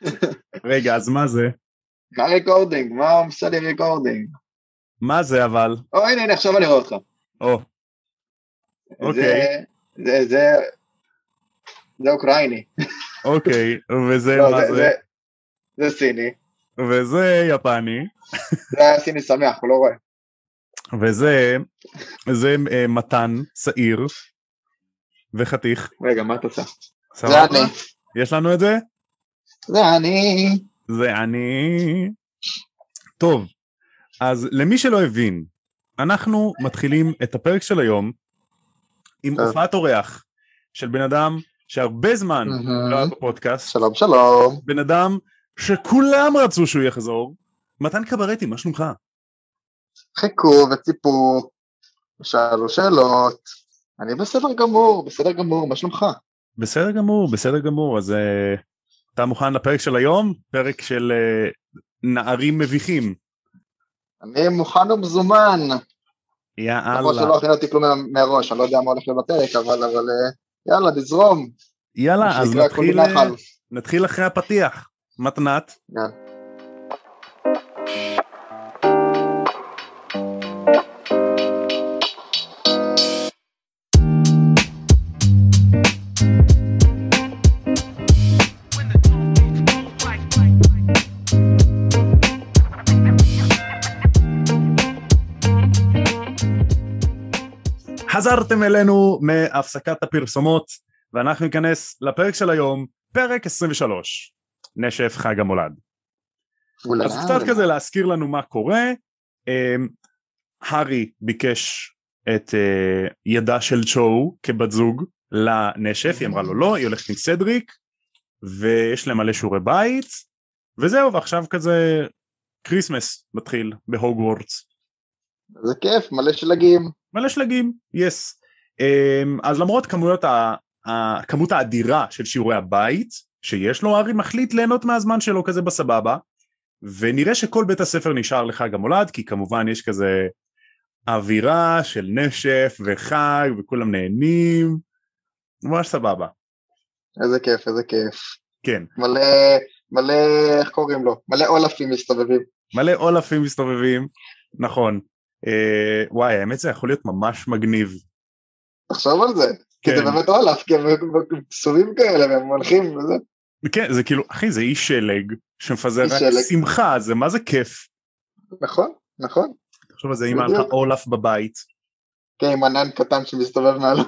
רגע, אז מה זה? מה recording? מה עושה לי recording? מה זה אבל? או הנה, הנה, עכשיו אני רואה אותך. או, אוקיי. זה, זה, זה, אוקראיני. אוקיי, וזה לא, מה זה, זה? סיני. וזה יפני, זה היה סיני שמח, הוא לא רואה. וזה, זה אה, מתן, שעיר, וחתיך. רגע, מה את עושה? זה? אני. יש לנו את זה? זה אני. זה אני. טוב, אז למי שלא הבין, אנחנו מתחילים את הפרק של היום עם. הופעת אורח של בן אדם שהרבה זמן. לא היה בפודקאסט, שלום שלום. בן אדם שכולם רצו שהוא יחזור, מתן קברטי, מה שלומך? חיכו וציפו, שאלו שאלות. אני בסדר גמור, בסדר גמור, מה שלומך? בסדר גמור, בסדר גמור, אז uh, אתה מוכן לפרק של היום? פרק של uh, נערים מביכים. אני מוכן ומזומן. למרות שלא יאללה, הכין אותי כלום מראש, אני לא יודע מה הולך להיות בפרק, אבל אבל, אה, יאללה, נזרום. יאללה, אז נתחיל, נתחיל אחרי הפתיח. מתנת. יאללה. חזרתם אלינו מהפסקת הפרסומות, ואנחנו ניכנס לפרק של היום, פרק 23, נשף חג המולד. אז קצת כזה להזכיר לנו מה קורה, אמ, הארי ביקש את אה, ידה של צ'ו כבת זוג לנשף, היא אמרה לו לא, היא הולכת עם סדריק, ויש להם מלא שיעורי בית, וזהו, ועכשיו כזה Christmas מתחיל בהוגוורטס. זה כיף, מלא שלגים. מלא שלגים, יס. Um, אז למרות כמויות ה, הכמות האדירה של שיעורי הבית שיש לו, הארי מחליט ליהנות מהזמן שלו כזה בסבבה, ונראה שכל בית הספר נשאר לחג המולד, כי כמובן יש כזה אווירה של נשף וחג וכולם נהנים, ממש סבבה, איזה כיף, איזה כיף. כן. מלא, מלא, איך קוראים לו? מלא אולפים מסתובבים. מלא אולפים מסתובבים, נכון. Uh, וואי, האמת זה יכול להיות ממש מגניב. תחשוב על זה. כי זה כן. באמת אולף, כי הם מסתובבים כאלה והם הולכים וזה. כן, זה כאילו, אחי, זה איש שלג שמפזר רק שלג. שמחה, זה מה זה כיף. נכון, נכון. תחשוב על זה, אם בדיוק. אולף בבית. כן, עם ענן קטן שמסתובב מעליו.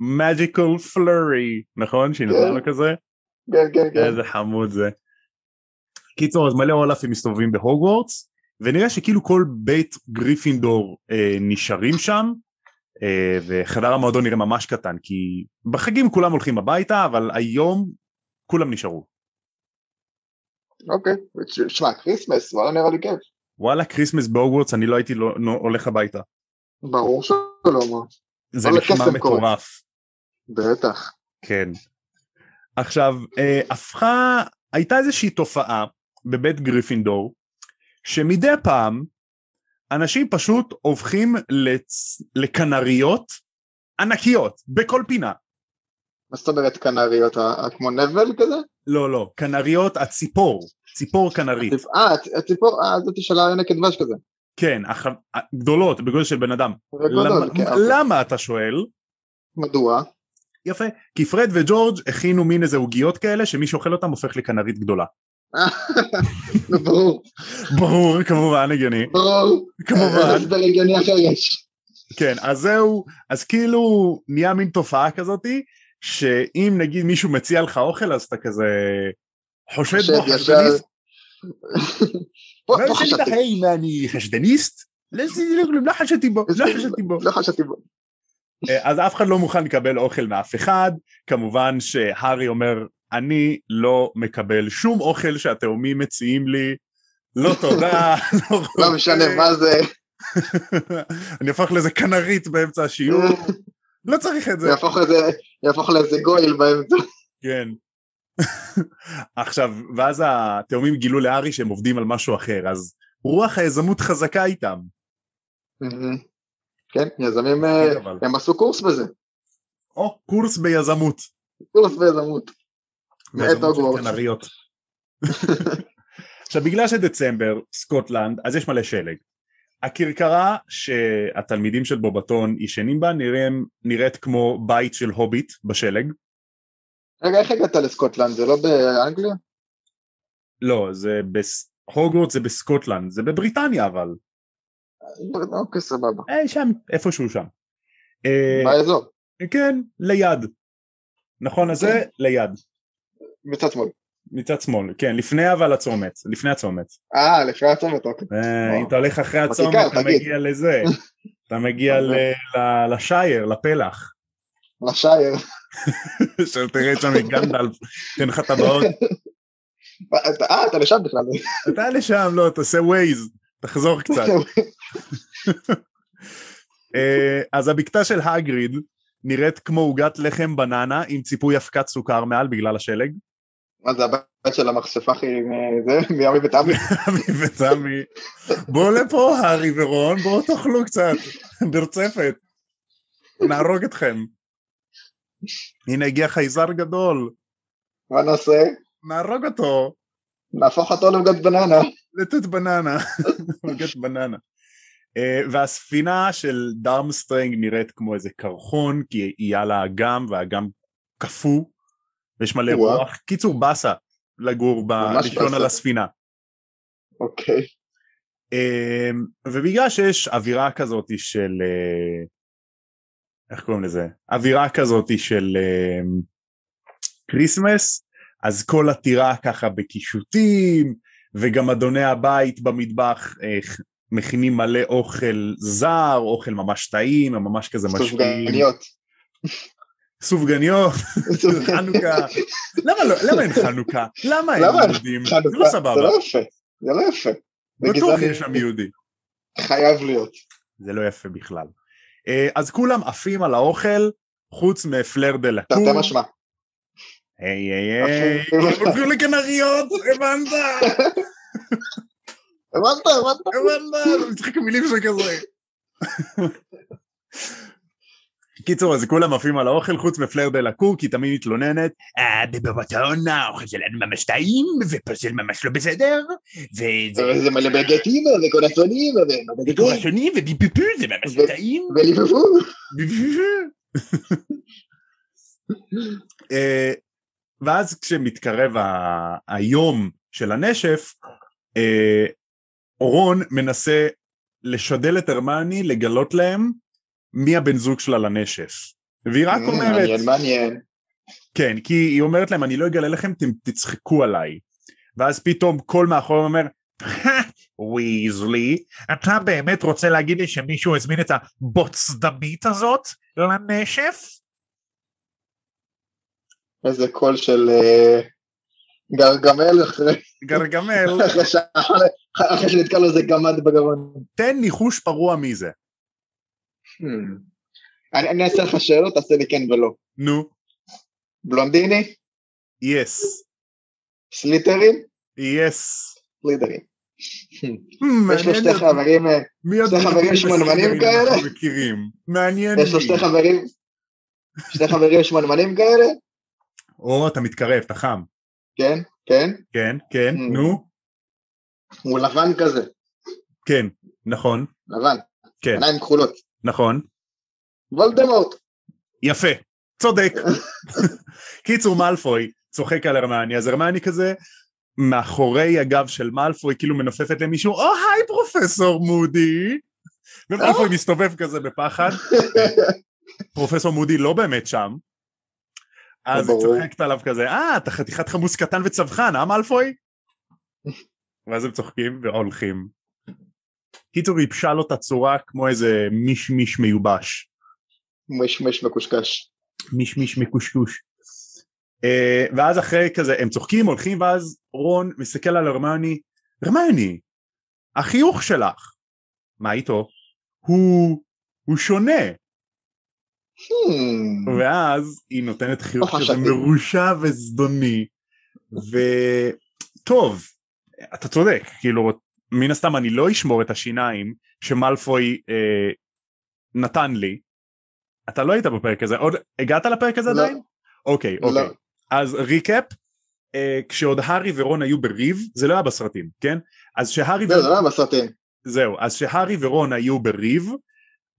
magical flurry, נכון? שהיא נתנה לו כזה? כן, כן, כן. איזה חמוד זה. קיצור, אז מלא אולפים מסתובבים בהוגוורטס, ונראה שכאילו כל בית גריפינדור אה, נשארים שם, אה, וחדר המועדון נראה ממש קטן, כי בחגים כולם הולכים הביתה, אבל היום כולם נשארו. אוקיי. שמע, Christmas, וואלה נראה לי כיף. וואלה, Christmas בהוגוורטס, אני לא הייתי לא, לא, הולך הביתה. ברור שלא, מה. זה נשמע. מטורף. בטח. כן. עכשיו, אה, הפכה, הייתה איזושהי תופעה בבית גריפינדור, שמדי פעם אנשים פשוט הופכים לצ... לכנריות ענקיות בכל פינה. מה זאת אומרת כנריות? ה- ה- כמו נבל כזה? לא, לא, כנריות, הציפור, ציפור כנרית. אה, הצ- הציפור, אה, זאתי של הענק דבש כזה. כן, הח... גדולות, בגודל של בן אדם. וגדול, למה, כן, אוקיי. למה אתה שואל? מדוע? יפה, כי פרד וג'ורג' הכינו מין איזה עוגיות כאלה שמי שאוכל אותם הופך לכנרית גדולה. נו, ברור, ברור, כמובן, הגיוני. ברור. כמובן. הסבר הגיוני אחר יש. כן, אז זהו, אז כאילו נהיה מין תופעה כזאתי, שאם נגיד מישהו מציע לך אוכל אז אתה כזה חושד בו. חשדניסט, לא חשבתי. בחיים, מה, אני חשדניסט? לא לא- לא חשדתי בו, לא חשדתי בו. לא חשבתי בו. אה, אז אף אחד לא מוכן לקבל אוכל מאף אחד, כמובן שהארי אומר, אני לא מקבל שום אוכל שהתאומים מציעים לי, לא תודה, לא לא משנה מה זה. אני הפך לאיזה כנרית באמצע השיעור, לא צריך את זה. יהפוך לאיזה- גויל באמצע. כן. עכשיו, ואז התאומים גילו לארי שהם עובדים על משהו אחר, אז רוח היזמות חזקה איתם. כן, יזמים, אה, אבל. הם עשו קורס בזה. או, קורס ביזמות. קורס ביזמות. מזונות של. כנריות. עכשיו בגלל שדצמבר, סקוטלנד, אז יש מלא שלג. הכרכרה שהתלמידים של בובטון ישנים בה נראים, נראית כמו בית של הוביט בשלג. רגע, איך הגעת לסקוטלנד? זה לא באנגליה? לא, זה בס... הוגוורט זה בסקוטלנד, זה בבריטניה אבל. אוקיי, סבבה. אה, שם, איפשהו שם. אה, באזור, כן, ליד. נכון, אז זה ליד. מצד שמאל. מצד שמאל, כן, לפני אבל הצומת, לפני הצומת. אה, לפני הצומת, אוקיי. אה. אם אתה הולך אחרי הצומת אתה. מגיע לזה, אתה מגיע לשייר, לפלח, לשייר. עכשיו תראה שם את גנדלף, תן לך טבעות, אה, אתה לשם בכלל. אתה לשם, לא, תעשה ווייז, תחזור קצת. אה, אז הבקתה של הגריד נראית כמו עוגת לחם בננה עם ציפוי אבקת סוכר מעל בגלל השלג. מה זה הבית של המכשפה הכי... זה, מימי ותמי? אבי ותמי, בואו לפה הארי ורון, בואו תאכלו קצת, ברצפת, נהרוג אתכם. הנה הגיע חייזר גדול, מה נעשה? נהרוג אותו, נהפוך אותו לעוגת בננה. לתת בננה, עוגת בננה. אה, והספינה של דורמשטרנג נראית כמו איזה קרחון, כי היא על האגם והאגם קפוא, ויש מלא. רוח. קיצור באסה לגור, ב- לישון. על הספינה. אוקיי. אמ, ובגלל שיש אווירה כזאת של אה, איך קוראים לזה אווירה כזאת של אמ, Christmas אז כל הטירה ככה בקישוטים וגם גמדוני הבית במטבח אה, מכינים מלא אוכל כזה אוכל ממש טעים הם ממש כזה משקיעים סופגניות. סופגניות חנוכה למה לא למה אין חנוכה למה אין יהודים זה לא זה סבבה לא יפה. זה לא יפה. זה בטוח. יש שם יהודי חייב להיות. זה לא יפה בכלל. אה, אז כולם עפים על האוכל, חוץ מפלר דה לקור. תרתי משמע. היי היי היי. הם הולכים לכנריות, הבנת? הבנת, הבנת? הבנת? זה משחק המילים שכזה. קיצור אז כולם עפים על האוכל חוץ מפלר דה לקור כי תמיד מתלוננת אה בבטון האוכל שלנו ממש טעים ופסל ממש לא בסדר וזה זה מלא בגטים וקונפונים ובגטים שונים וביפופו זה ממש טעים. וליפפו. אה, ואז כשמתקרב היום של הנשף, אה, רון מנסה לשדל את הרמיוני לגלות להם מי הבן זוג שלה לנשף. והיא רק אומרת, אממ, מעניין, מעניין. כן, כי היא אומרת להם אני לא אגלה לכם, אתם תצחקו עליי. ואז פתאום קול מאחורי אומר, ויזלי, אתה באמת רוצה להגיד לי שמישהו הזמין את הבוצדמית הזאת לנשף? איזה קול של אה, גרגמל אחרי גרגמל, אחרי שנתקע לו איזה גמד בגרון. תן ניחוש פרוע מי זה. Hmm. אני אעשה לך שאלות, תעשה לי כן ולא. נו, בלונדיני? יס, סליטרים? יס. סליטרים. Hmm, יש לו שתי חברים, אה, שתי חברים שמנמנים כאלה? מעניין יש לו. שתי חברים, שתי חברים שמנמנים כאלה? או, אתה מתקרב, אתה חם. כן, כן. כן, כן, Hmm. נו, הוא לבן כזה, כן, נכון, לבן. כן. עיניים כחולות. נכון. וולדמורט. יפה, צודק. קיצור מאלפוי צוחק על הרמני, אז הרמני כזה מאחורי הגב של מאלפוי כאילו מנופפת למישהו, או היי פרופסור מודי. ומאלפוי מסתובב כזה בפחד, פרופסור מודי לא באמת שם. אז היא ברור. צוחקת עליו כזה, אה, אתה חתיכת חמוס קטן וצווחן, אה מאלפוי? ואז הם צוחקים והולכים. קיצור, ייבשה לו את הצורה כמו איזה מישמיש מיובש. משמש מקושקש. מישמיש מקושקוש. Uh, ואז אחרי כזה הם צוחקים הולכים ואז רון מסתכל על הרמני הרמני החיוך שלך מה איתו? הוא הוא שונה Hmm. ואז היא נותנת חיוך כזה. מרושע וזדוני וטוב אתה צודק כאילו מן הסתם אני לא אשמור את השיניים שמלפוי אה, נתן לי אתה לא היית בפרק הזה עוד הגעת לפרק הזה לא. עדיין? אוקיי לא. אוקיי אז ריקאפ אה, כשעוד הארי ורון היו בריב, זה לא היה בסרטים, כן? אז שהארי זהו, זה לא היה בסרטים. זהו, אז שהארי ורון היו בריב,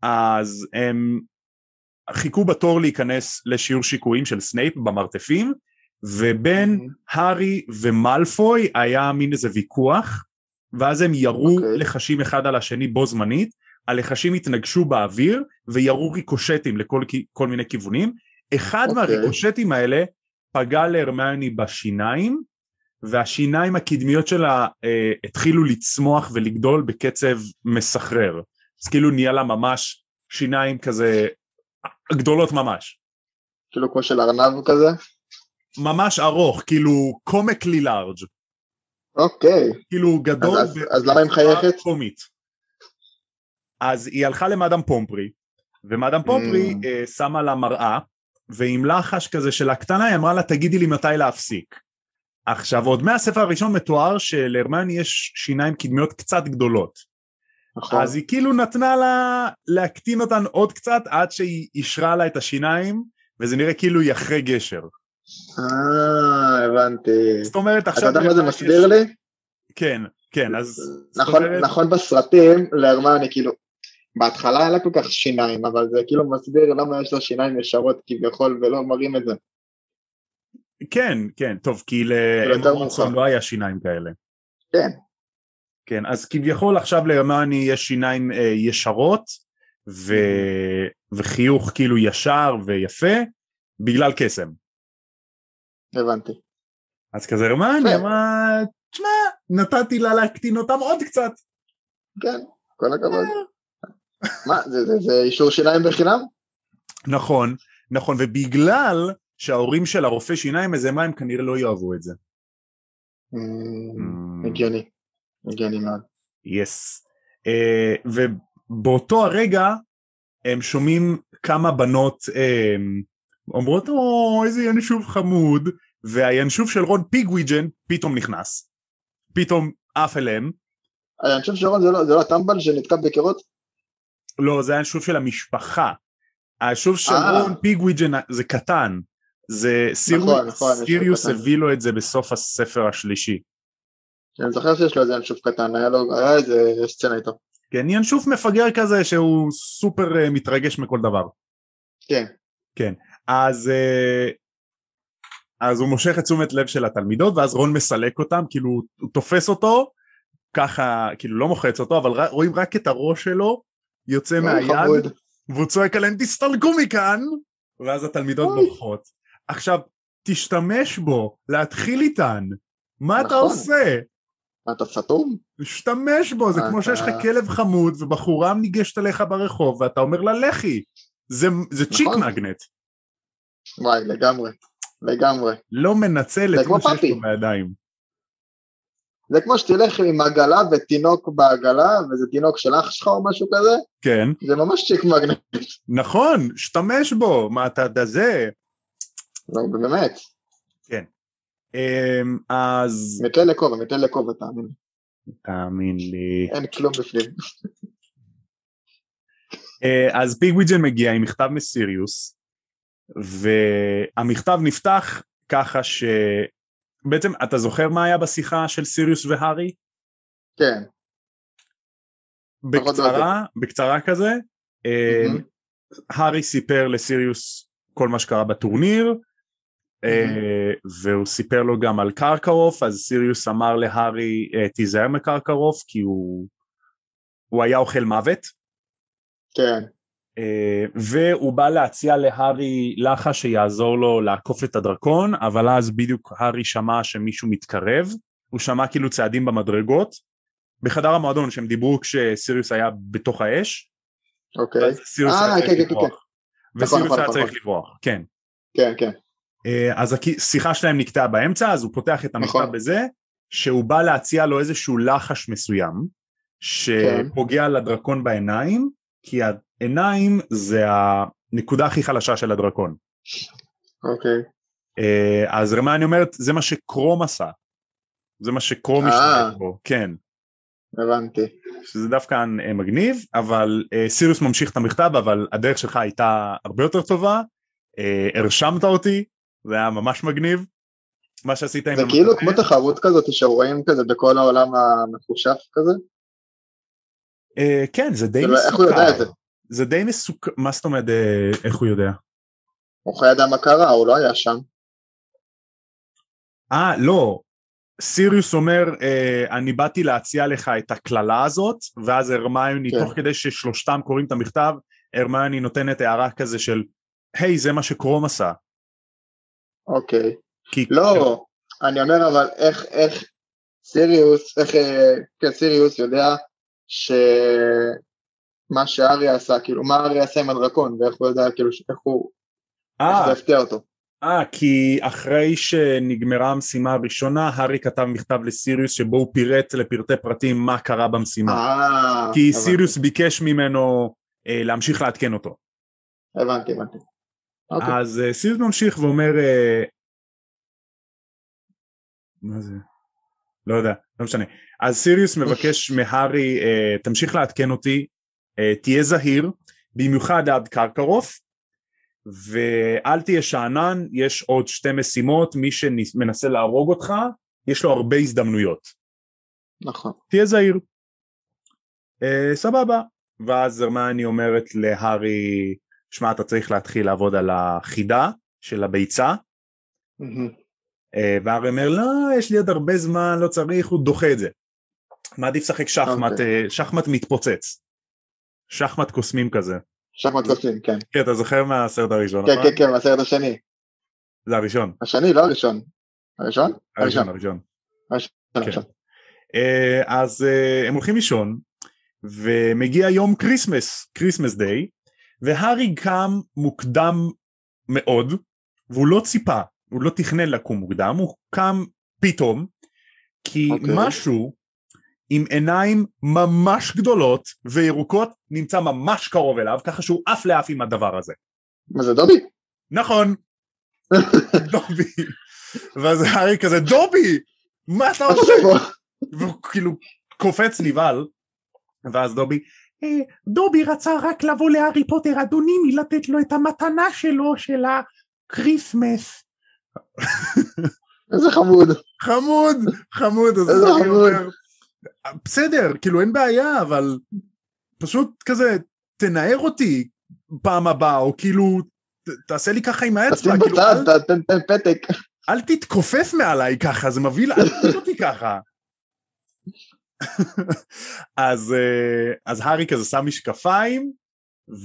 אז הם חיכו בתור להיכנס לשיעור שיקויים של סנייפ במרתפים, ובין הארי ומלפוי היה מין איזה ויכוח, ואז הם ירו אוקיי. לחשים אחד על השני בו זמנית, הלחשים התנגשו באוויר וירו ריקושטים לכל כל מיני כיוונים, אחד אוקיי. מהריקושטים האלה פגע להרמיוני בשיניים, והשיניים הקדמיות שלה אה, התחילו לצמוח ולגדול בקצב מסחרר. אז כאילו נהיה לה ממש שיניים כזה גדולות ממש. כאילו כמו של ארנב כזה. ממש ארוך, כאילו קומקלי לארג'. אוקיי. כאילו גדול אז- ב- אז למה היא מחייכת? קומית. אז היא הלכה למאדם פומפרי, ומאדם פומפרי Mm. אה, שמה לה מראה, ועם לחש כזה של הקטנה היא אמרה לה תגידי לי מתי להפסיק. עכשיו עוד מהספר הראשון מתואר שלהרמיוני יש שיניים קדמיות קצת גדולות. נכון. אז היא כאילו נתנה לה להקטין אותן עוד קצת עד שהיא אישרה לה את השיניים, וזה נראה כאילו היא אחרי גשר. אה, הבנתי. זאת אומרת אתה עכשיו... יודע מה זה מסביר יש- לי? כן, כן, אז... נכון, אומרת- נכון בסרטים להרמני כאילו בהתחלה אין לה כל כך שיניים אבל זה כאילו מסביר למה יש לה שיניים ישרות כביכול ולא מראים את זה. כן, כן, טוב, כי מאוחר. ווטסון לא היה שיניים כאלה. כן. כן, אז כביכול עכשיו להרמיוני יש שיניים אה, ישרות ו... וחיוך כאילו ישר ויפה בגלל קסם. הבנתי. אז כזה כן. אמרה, תשמע, נתתי לה להקטין אותם עוד קצת. כן. כל הכבוד. מה זה זה זה אישור שיניים בחינם? נכון, נכון, ובגלל שההורים של הרופא שיניים איזה מה הם כנראה לא יאהבו את זה. אמ, הגיוני. הגיוני מאוד. יס. Uh, ובאותו הרגע הם שומעים כמה בנות um, אומרות או איזה ינשוף חמוד והינשוף של רון פיגוויג'ן פתאום נכנס. פתאום עף אליהם. אני חושב שרון זה לא זה לא הטמבל שנתקע בקירות? לא זה הינשוף של המשפחה. הינשוף של אה. רון פיגוויג'ן זה קטן. זה סיריוס, נכון, נכון, סיריוס. הביא לו את זה בסוף הספר השלישי. אני זוכר שיש לו איזה ינשוף קטן היה לו היה איזה סצנה איתו. כן ינשוף מפגר כזה שהוא סופר אה, מתרגש מכל דבר. כן. אז אה, אז הוא מושך את תשומת לב של התלמידות ואז רון מסלק אותם כאילו הוא תופס אותו ככה כאילו לא מוחץ אותו אבל רואים רק את הראש שלו יוצא מהיד. והוא צועק עליהם תסתלקו מכאן ואז התלמידות. בורחות עכשיו תשתמש בו להתחיל איתן מה אתה נכון. עושה מה אתה סתום? תשתמש בו זה כמו אתה- שיש לך כלב חמוד ובחורה ניגשת אליך ברחוב ואתה אומר לה לכי זה, זה צ'יק נכון. מגנט וואי לגמרי. לגמרי. לא מנצל את מה שיש. לו בידיים. זה כמו שתלך עם עגלה ותינוק בעגלה וזה תינוק של אח שלך או משהו כזה כן, זה ממש צ'יק מגנט. נכון, שתמש בו, מה אתה יודע זה? לא, באמת. אמ, אז מתל לכובע מתל לכובע תאמין. לי. תאמין לי. אין כלום בפנים. אה, אז פיגוויג'ן מגיע עם מכתב מסיריוס, והמכתב נפתח ככה ש... בעצם אתה זוכר מה היה בשיחה של סיריוס והארי? כן. בקצרה, בקצרה כזה. מהמם. הארי סיפר לסיריוס כל מה שקרה בטורניר, אה, והוא סיפר לו גם על קרקרוף, אז סיריוס אמר להארי אה, תיזהר מקרקרוף כי הוא, הוא היה אוכל מוות, כן. אה, והוא בא להציע להארי לחש שיעזור לו לעקוף את הדרקון, אבל אז בדיוק הארי שמע שמישהו מתקרב, הוא שמע כאילו צעדים במדרגות, בחדר המועדון שהם דיברו כשסיריוס היה בתוך האש, אוקיי. אז סיריוס אה, היה כן, צריך כן, כן, לברוח. נכון, וסיריוס נכון, היה נכון, צריך נכון. לברוח, כן. כן כן. אה, אז השיחה שלהם נקטעה באמצע אז הוא פותח את המכתב נכון. בזה שהוא בא להציע לו איזשהו לחש מסוים שפוגע לדרקון בעיניים כי העיניים זה הנקודה הכי חלשה של הדרקון אוקיי. אה, אז רמני אומרת זה מה שקרום עשה זה מה שקרום אה. השתמש בו כן הבנתי. שזה דווקא אה, מגניב אבל אה, סיריוס ממשיך את המכתב אבל הדרך שלך הייתה הרבה יותר טובה אה, הרשמת אותי זה היה ממש מגניב מה שעשית עם זה כאילו. כמו תחרות כזאת שרואים כזה בכל העולם המחושף כזה? אה, כן, זה די זה? מסוכר. זה די מסוכר, מה זאת אומרת, אה, איך הוא יודע? הוא לדעת מה קרה, הוא לא היה שם. אה, לא. סיריוס אומר, אה, אני באתי להציע לך את הקללה הזאת, ואז הרמיוני, כן. תוך כדי ששלושתם קוראים את המכתב, הרמיוני נותנת הערה כזה של, היי, זה מה שקרום עשה. אוקיי. כי... לא, אני אומר אבל איך, איך סיריוס, איך, אה, כן, סיריוס יודע שמה שארי עשה, כאילו, מה ארי עשה עם הדרקון, ואיך הוא יודע, כאילו, איך הוא, איך אה, זה הפתיע אותו. אה, כי אחרי שנגמרה המשימה הראשונה, הארי כתב מכתב לסיריוס שבו הוא פירט לפרטי פרטים מה קרה במשימה. אה, כי הבנתי, סיריוס ביקש ממנו אה, להמשיך לעדכן אותו. הבנתי, הבנתי. אוקיי. אז אה, סיריוס ממשיך ואומר, אה, מה זה? לא יודע, לא משנה. אז סיריוס מבקש מהארי, אה, תמשיך לעדכן אותי, אה, תהיה זהיר, במיוחד עד קרקרוף, ואל תהיה שאנן, יש עוד שתי משימות, מי שמנסה להרוג אותך, יש לו הרבה הזדמנויות. נכון. תהיה זהיר. אה, סבבה. ואז הרמני אומרת להארי, שמע אתה צריך להתחיל לעבוד על החידה של הביצה. אה, והארי אומר לא יש לי עוד הרבה זמן לא צריך הוא דוחה את זה. מעדיף לשחק שחמט, אוקיי. אה, שחמט מתפוצץ. שחמט קוסמים כזה. שחמט קוסמים, כן. כן אתה זוכר מהסרט הראשון כן, נכון? כן, כן, בסרט השני. זה הראשון. השני, לא הראשון. הראשון? הראשון הראשון. הראשון. כן. אה, אז אה, הם הולכים לישון ומגיע יום כריסמס, Christmas Day, והארי קם מוקדם מאוד והוא לא ציפה, הוא לא תכנן לקום מוקדם, הוא קם פתאום כי אוקיי. משהו עם עיניים ממש גדולות וירוקות נמצא ממש קרוב אליו ככה שהוא עף לעף עם הדבר הזה. מה זה דובי? נכון, דובי. ואז הארי כזה דובי מה אתה עושה? והוא כאילו קופץ נבהל ואז דובי "אה, דובי רצה רק לבוא להארי פוטר אדוני לתת לו את המתנה שלו של הכריסמס איזה חמוד. חמוד חמוד איזה חמוד. בסדר כאילו אין בעיה אבל פשוט כזה תנער אותי פעם הבאה או כאילו ת- תעשה לי ככה עם האצבע תשים כאילו בצד, אל, תן תן פתק. אל תתכופף מעליי ככה זה מביא אל תגיד אותי ככה אז אה, אז הארי כזה שם משקפיים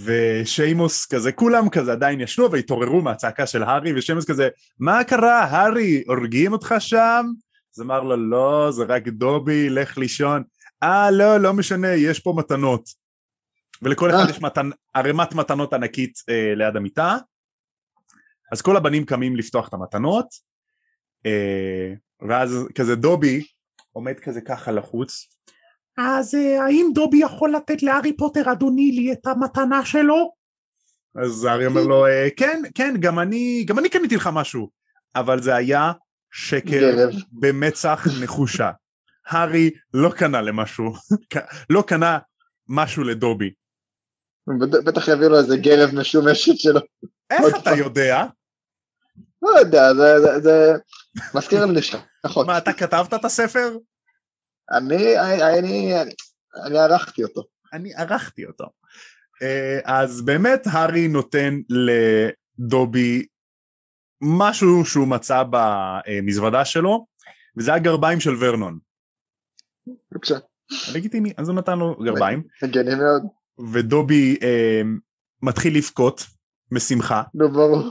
ושיימוס כזה כולם כזה עדיין ישנו והתעוררו מהצעקה של הארי ושיימוס כזה מה קרה הארי הורגים אותך שם? אז אמר לו לא זה רק דובי לך לישון. אה לא לא משנה יש פה מתנות. ולכל אחד אה. יש מתנ... ערימת מתנות ענקית אה, ליד המיטה. אז כל הבנים קמים לפתוח את המתנות אה, ואז כזה דובי עומד כזה ככה לחוץ. אז אה, האם דובי יכול לתת לארי פוטר אדוני לי את המתנה שלו? אז הארי אומר לו "אה, כן כן גם אני גם אני קניתי לך משהו. אבל זה היה שקר. במצח נחושה הארי לא קנה למשהו לא קנה משהו לדובי בט- בטח יביאו לו איזה גרב משומשת שלו. איך אתה. יודע? לא יודע, זה- זה- זה מזכיר לי נשכחות. מה אתה כתבת את הספר? אני, אני, אני, אני ערכתי אותו. אני ערכתי אותו. אה, אז באמת הארי נותן לדובי משהו שהוא מצא במזוודה שלו וזה הגרביים של ורנון. בבקשה. לגיטימי אז הוא נתן לו גרביים הגיוני מאוד. ודובי אה, מתחיל לבכות משמחה נו ברור.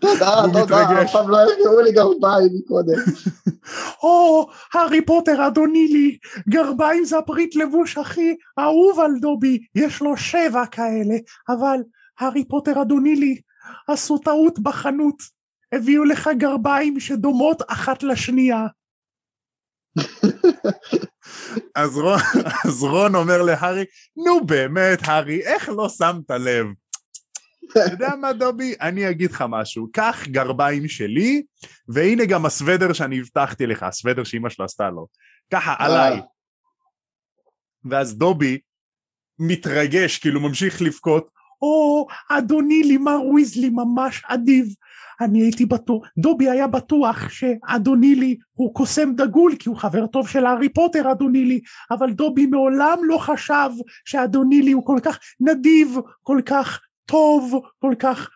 תודה, תודה. אף פעם לא הביאו לי גרביים מקודם. או הארי פוטר אדוני לי גרביים זה הפריט לבוש הכי אהוב על דובי יש לו שבע כאלה אבל הארי פוטר אדוני לי עשו טעות בחנות הביאו לך גרביים שדומות אחת לשנייה. אז רון, אז רון אומר להארי נו באמת הארי איך לא שמת לב? אתה יודע מה דובי? אני אגיד לך משהו. קח גרביים שלי והנה גם הסוודר שאני הבטחתי לך הסוודר שאימא שלו עשתה לו. ככה עליי. ואז דובי מתרגש כאילו ממשיך לבכות או אדוני לי מר ויזלי ממש אדיב אני הייתי בטוח, דובי היה בטוח שאדוני לי הוא קוסם דגול כי הוא חבר טוב של הארי פוטר אדוני לי. אבל דובי מעולם לא חשב שאדוני לי הוא כל כך נדיב כל כך טוב כל כך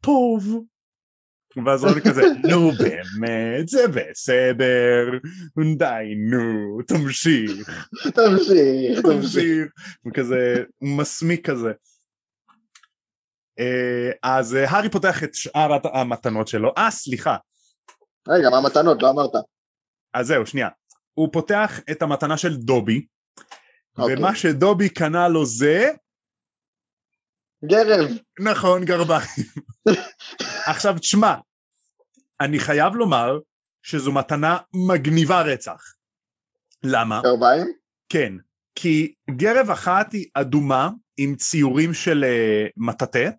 טוב. ואז רון כזה נו באמת זה בסדר. די נו תמשיך. תמשיך, תמשיך. וכזה מסמיק כזה אז אה, הארי פותח את שאר המתנות שלו אה סליחה רגע, מה המתנות? לא אמרת. אז זהו שנייה הוא פותח את המתנה של דובי אוקיי. ומה שדובי קנה לו זה גרב. נכון גרביים עכשיו תשמע אני חייב לומר שזו מתנה מגניבה רצח למה? גרביים? כן כי גרב אחת היא אדומה עם ציורים של אה, מטאטא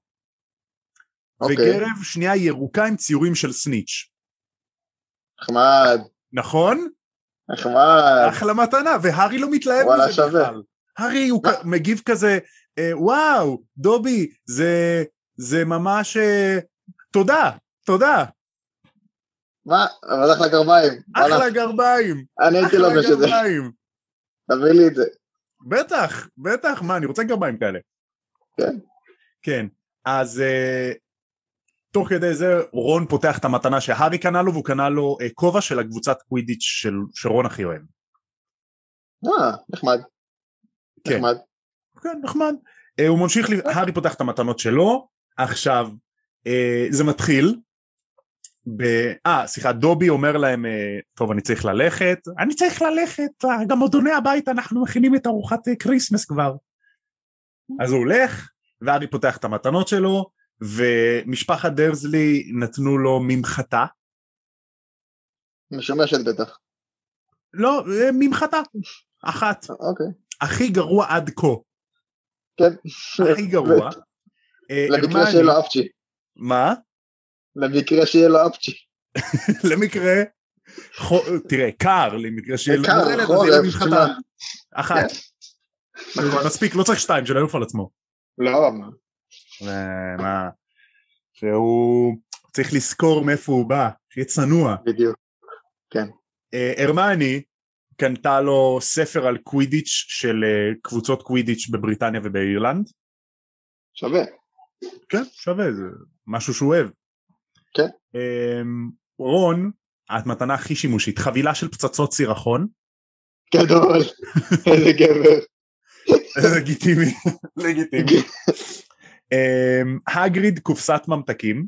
אוקיי. וגרב שנייה ירוקה עם ציורים של סניץ' נחמד, נכון? נחמד. אחלה מתנה והארי לא מתלהב וואלה, מזה שווה. בכלל הארי הוא מגיב כזה אה, וואו דובי זה זה ממש אה, תודה תודה מה? אבל אחלה גרביים. אחלה גרביים אני הייתי לובש את זה. תביא לי את זה. בטח בטח מה אני רוצה גרביים כאלה כן. כן אז אה, תוך כדי זה רון פותח את המתנה שהארי קנה לו והוא קנה לו אה, כובע של הקבוצת קווידיץ' של שרון הכי אוהב אה, נחמד. כן. נחמד. כן נחמד אה, הוא ממשיך, הארי פותח את המתנות שלו עכשיו אה, זה מתחיל ב... אה סליחה דובי אומר להם טוב אני צריך ללכת אני צריך ללכת גם אדוני הבית אנחנו מכינים את ארוחת כריסמס כבר אז הוא הולך והארי פותח את המתנות שלו ומשפחת דרסלי נתנו לו ממחטה משומשת בטח. לא אה, ממחטה אחת אוקיי. הכי גרוע עד כה כן. הכי גרוע אה, למקרה שיהיה לו אפצ'י. מה? למקרה שיהיה לו אפצ'י. למקרה, תראה, קר, למקרה שיהיה לו קר, מורדת, אז חורף, יהיה לו ממחטה. אחת. נכון. מספיק, לא צריך שתיים, שלא יעוף על עצמו. לא, מה? אה, מה? שהוא צריך לזכור מאיפה הוא בא, שיהיה צנוע. בדיוק. אה, הרמני קנתה לו ספר על קווידיץ' של אה, קבוצות קווידיץ' בבריטניה ובאירלנד. שווה. כן, שווה, זה משהו שהוא אוהב. כן. אמ, רון, המתנה הכי שימושית, חבילה של פצצות סירחון. גדול. איזה גבר. לגיטימי, לגיטימי. אמ, הגריד קופסת ממתקים,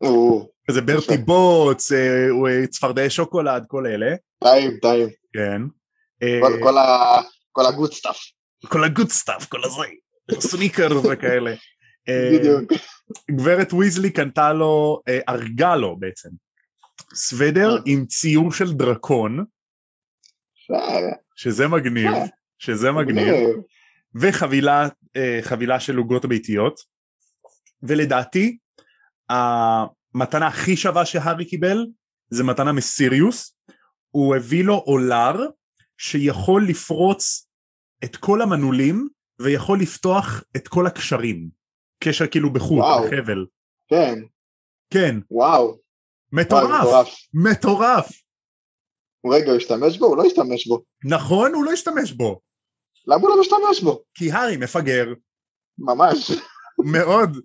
או, זה ברטי בוטס, אה, אה, צפרדעי שוקולד, כל אלה, טעים, טעים. כן. אה, כל- ה good stuff. כל ה good stuff, כל הזה, סניקרס וכאלה. בדיוק. גברת ויזלי קנתה לו, הרגה לו בעצם, סוודר. עם ציור של דרקון, שזה מגניב. שזה מגניב. וחבילה אה, חבילה של עוגות ביתיות ולדעתי המתנה הכי שווה שהארי קיבל זה מתנה מסיריוס הוא הביא לו אולר שיכול לפרוץ את כל המנעולים ויכול לפתוח את כל הקשרים קשר כאילו בחוט, וואו. בחבל כן, כן וואו. מטורף מטורף. מטורף רגע, הוא השתמש בו? הוא לא השתמש בו. נכון הוא לא השתמש בו למה הוא לא משתמש בו? כי הארי מפגר ממש. מאוד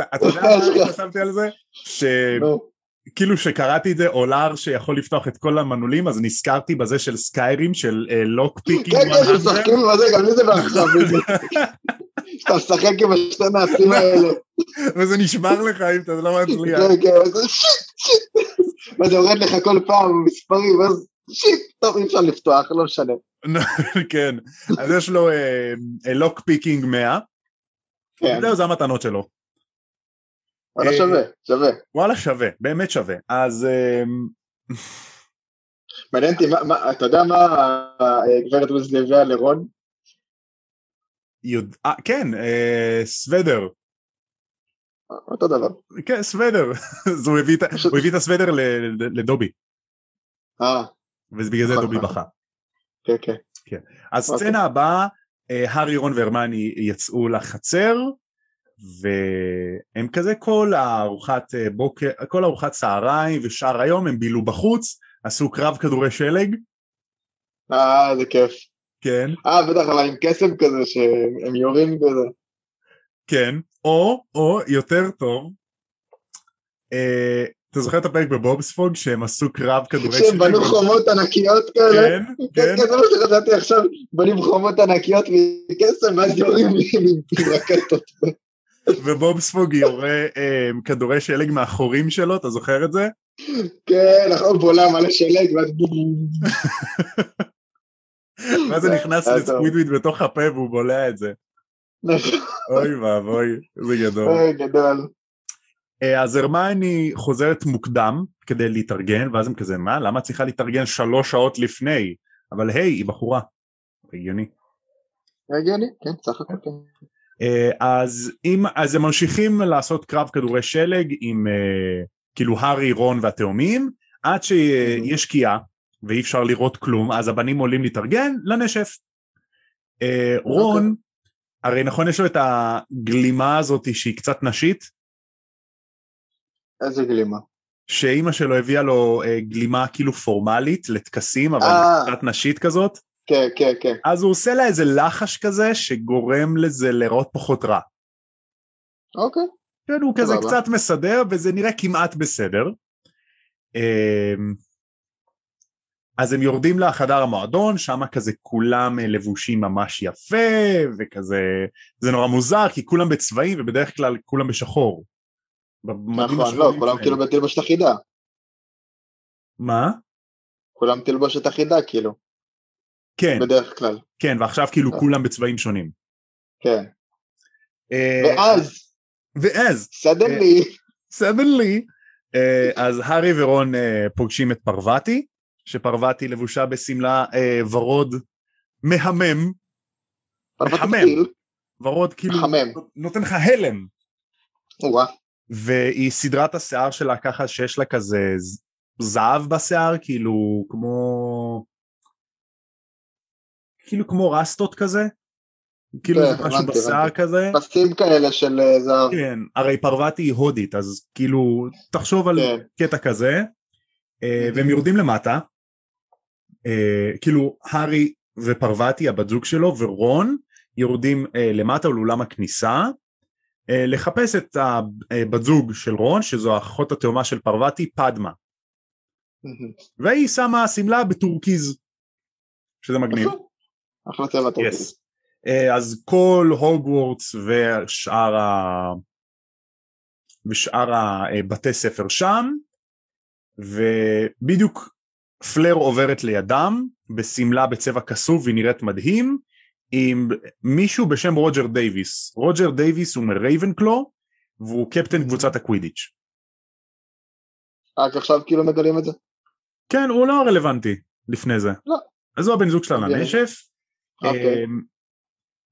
אתה יודע מה חשבתי על זה? שכאילו נו, שקראתי את זה אולר שיכול לפתוח את כל המנעולים אז נזכרתי בזה של סקיירים של lock picking כן, כן, שמשחקים עם הזה, גם לי זה בעכשיו. שאתה משחק עם השתי מקשים האלה. וזה נשמר לך אם אתה לא מצליח כן, כן, וזה shit, shit. וזה יורד לך כל פעם מספרים, ואז shit, טוב, אי אפשר לפתוח, לא משנה. כן. אז יש לו lock picking 100 כן, זהו זה המתנות שלו. אבל אה, שווה, שווה. וואלה שווה באמת שווה. אז אמ, מעניין אותי, אתה יודע מה אה, גברת ויזלי הביאה לרון? יודע- אה, כן אה, סוודר. אותו דבר. כן סוודר. אז הוא הביא את הסוודר לדובי. אה, ובגלל זה נכון, דובי נכון. בכה כן, כן. אז אוקיי. סצנה הבאה, אה, הארי, רון והרמני יצאו לחצר, והם כזה כל הארוחת אה, בוקר, כל ארוחת צהריים ושאר היום הם בילו בחוץ, עשו קרב כדורי שלג. אה, זה כיף. כן. אה, בטח, אבל עם קסם כזה שהם יורים בזה. כן, או, או, יותר טוב, אה, אתה זוכר את הפרק בבובספוג שהם עשו קרב כדורי שלג? שהם בנו חומות ענקיות כאלה. כן, כן, זה מה שחשבתי עכשיו, בונים חומות ענקיות מקסם ואז יורים עם רקטות. ובובספוג יורה אה, כדורי שלג מהחורים שלו, אתה זוכר את זה? כן, נכון, בולה מלא שלג, ואז בום. ואז זה נכנס טוב. לסקווידוויד בתוך הפה והוא בולע את זה. נכון, אוי ואבוי, זה גדול. אוי, גדול. אה, אז הרמייני חוזרת מוקדם כדי להתארגן, ואז הם כזה, מה, למה צריכה להתארגן שלוש שעות לפני? אבל היי, היא בחורה. הגיוני. הגיוני, כן, סך הכל כן. אה, אז אם, אז הם ממשיכים לעשות קרב כדורי שלג עם אה, כאילו הארי, רון והתאומים, עד שיש שקיעה ואי אפשר לראות כלום, אז הבנים עולים להתארגן לנשף. רון, הרי נכון יש לו את הגלימה הזאת שהיא קצת נשית, איזה גלימה. שאימא שלו הביאה לו אה, גלימה כאילו פורמלית לטקסים, אבל אה. קצת נשית כזאת, כן, כן, כן. אז הוא עושה לה איזה לחש כזה שגורם לזה להיראות פחות רע. אוקיי. כן, הוא כזה. קצת מסדר וזה נראה כמעט בסדר. אמ, אז הם יורדים לחדר המועדון, שם כזה כולם אה, לבושים ממש יפה, וכזה, זה נורא מוזר, כי כולם בצבעים ובדרך כלל כולם בשחור. נכון, לא, כולם. כאילו בתלבושת אחידה. מה? כולם תלבושת אחידה, כאילו, כן, בדרך כלל. כן, ועכשיו כאילו אה. כולם בצבעים שונים. כן. אה, ואז, ואז, סדנלי, suddenly, אה, אז הארי ורון פוגשים את פרווטי, שפרווטי לבושה בשמלה ורוד מהמם, מחמם. פרווטי, ורוד כאילו. נותן לך הלם, והיא סידרה את השיער שלה ככה שיש לה כזה זהב בשיער, כאילו כמו, כאילו כמו רסטות כזה, כאילו כן, זה משהו בשיער. כזה. פסים כאלה של אה, זהב. כן, הרי פרווטי היא הודית, אז כאילו, תחשוב על כן. קטע כזה, אה, והם יורדים למטה, אה, כאילו, הארי ופרווטי, הבת זוג שלו, ורון, יורדים למטה לאולם הכניסה, לחפש את הבת זוג של רון, שזו האחות התאומה של פרווטי, פדמה, והיא שמה שמלה בטורקיז, שזה מגניב. אחלה צבע טוב. Yes. אה, אז כל הוגוורטס ושאר ה... ושאר הבתי ספר שם ובדיוק פלר עוברת לידם בשמלה בצבע כסוף והיא נראית מדהים עם מישהו בשם רוג'ר דייוויס. רוג'ר דייוויס הוא מרייבנקלו והוא קפטן קבוצת הקווידיץ'. רק עכשיו כאילו מגלים את זה? כן הוא לא רלוונטי לפני זה. לא. אז הוא הבן זוג שלה אוקיי. לנשף. אוקיי. אמ,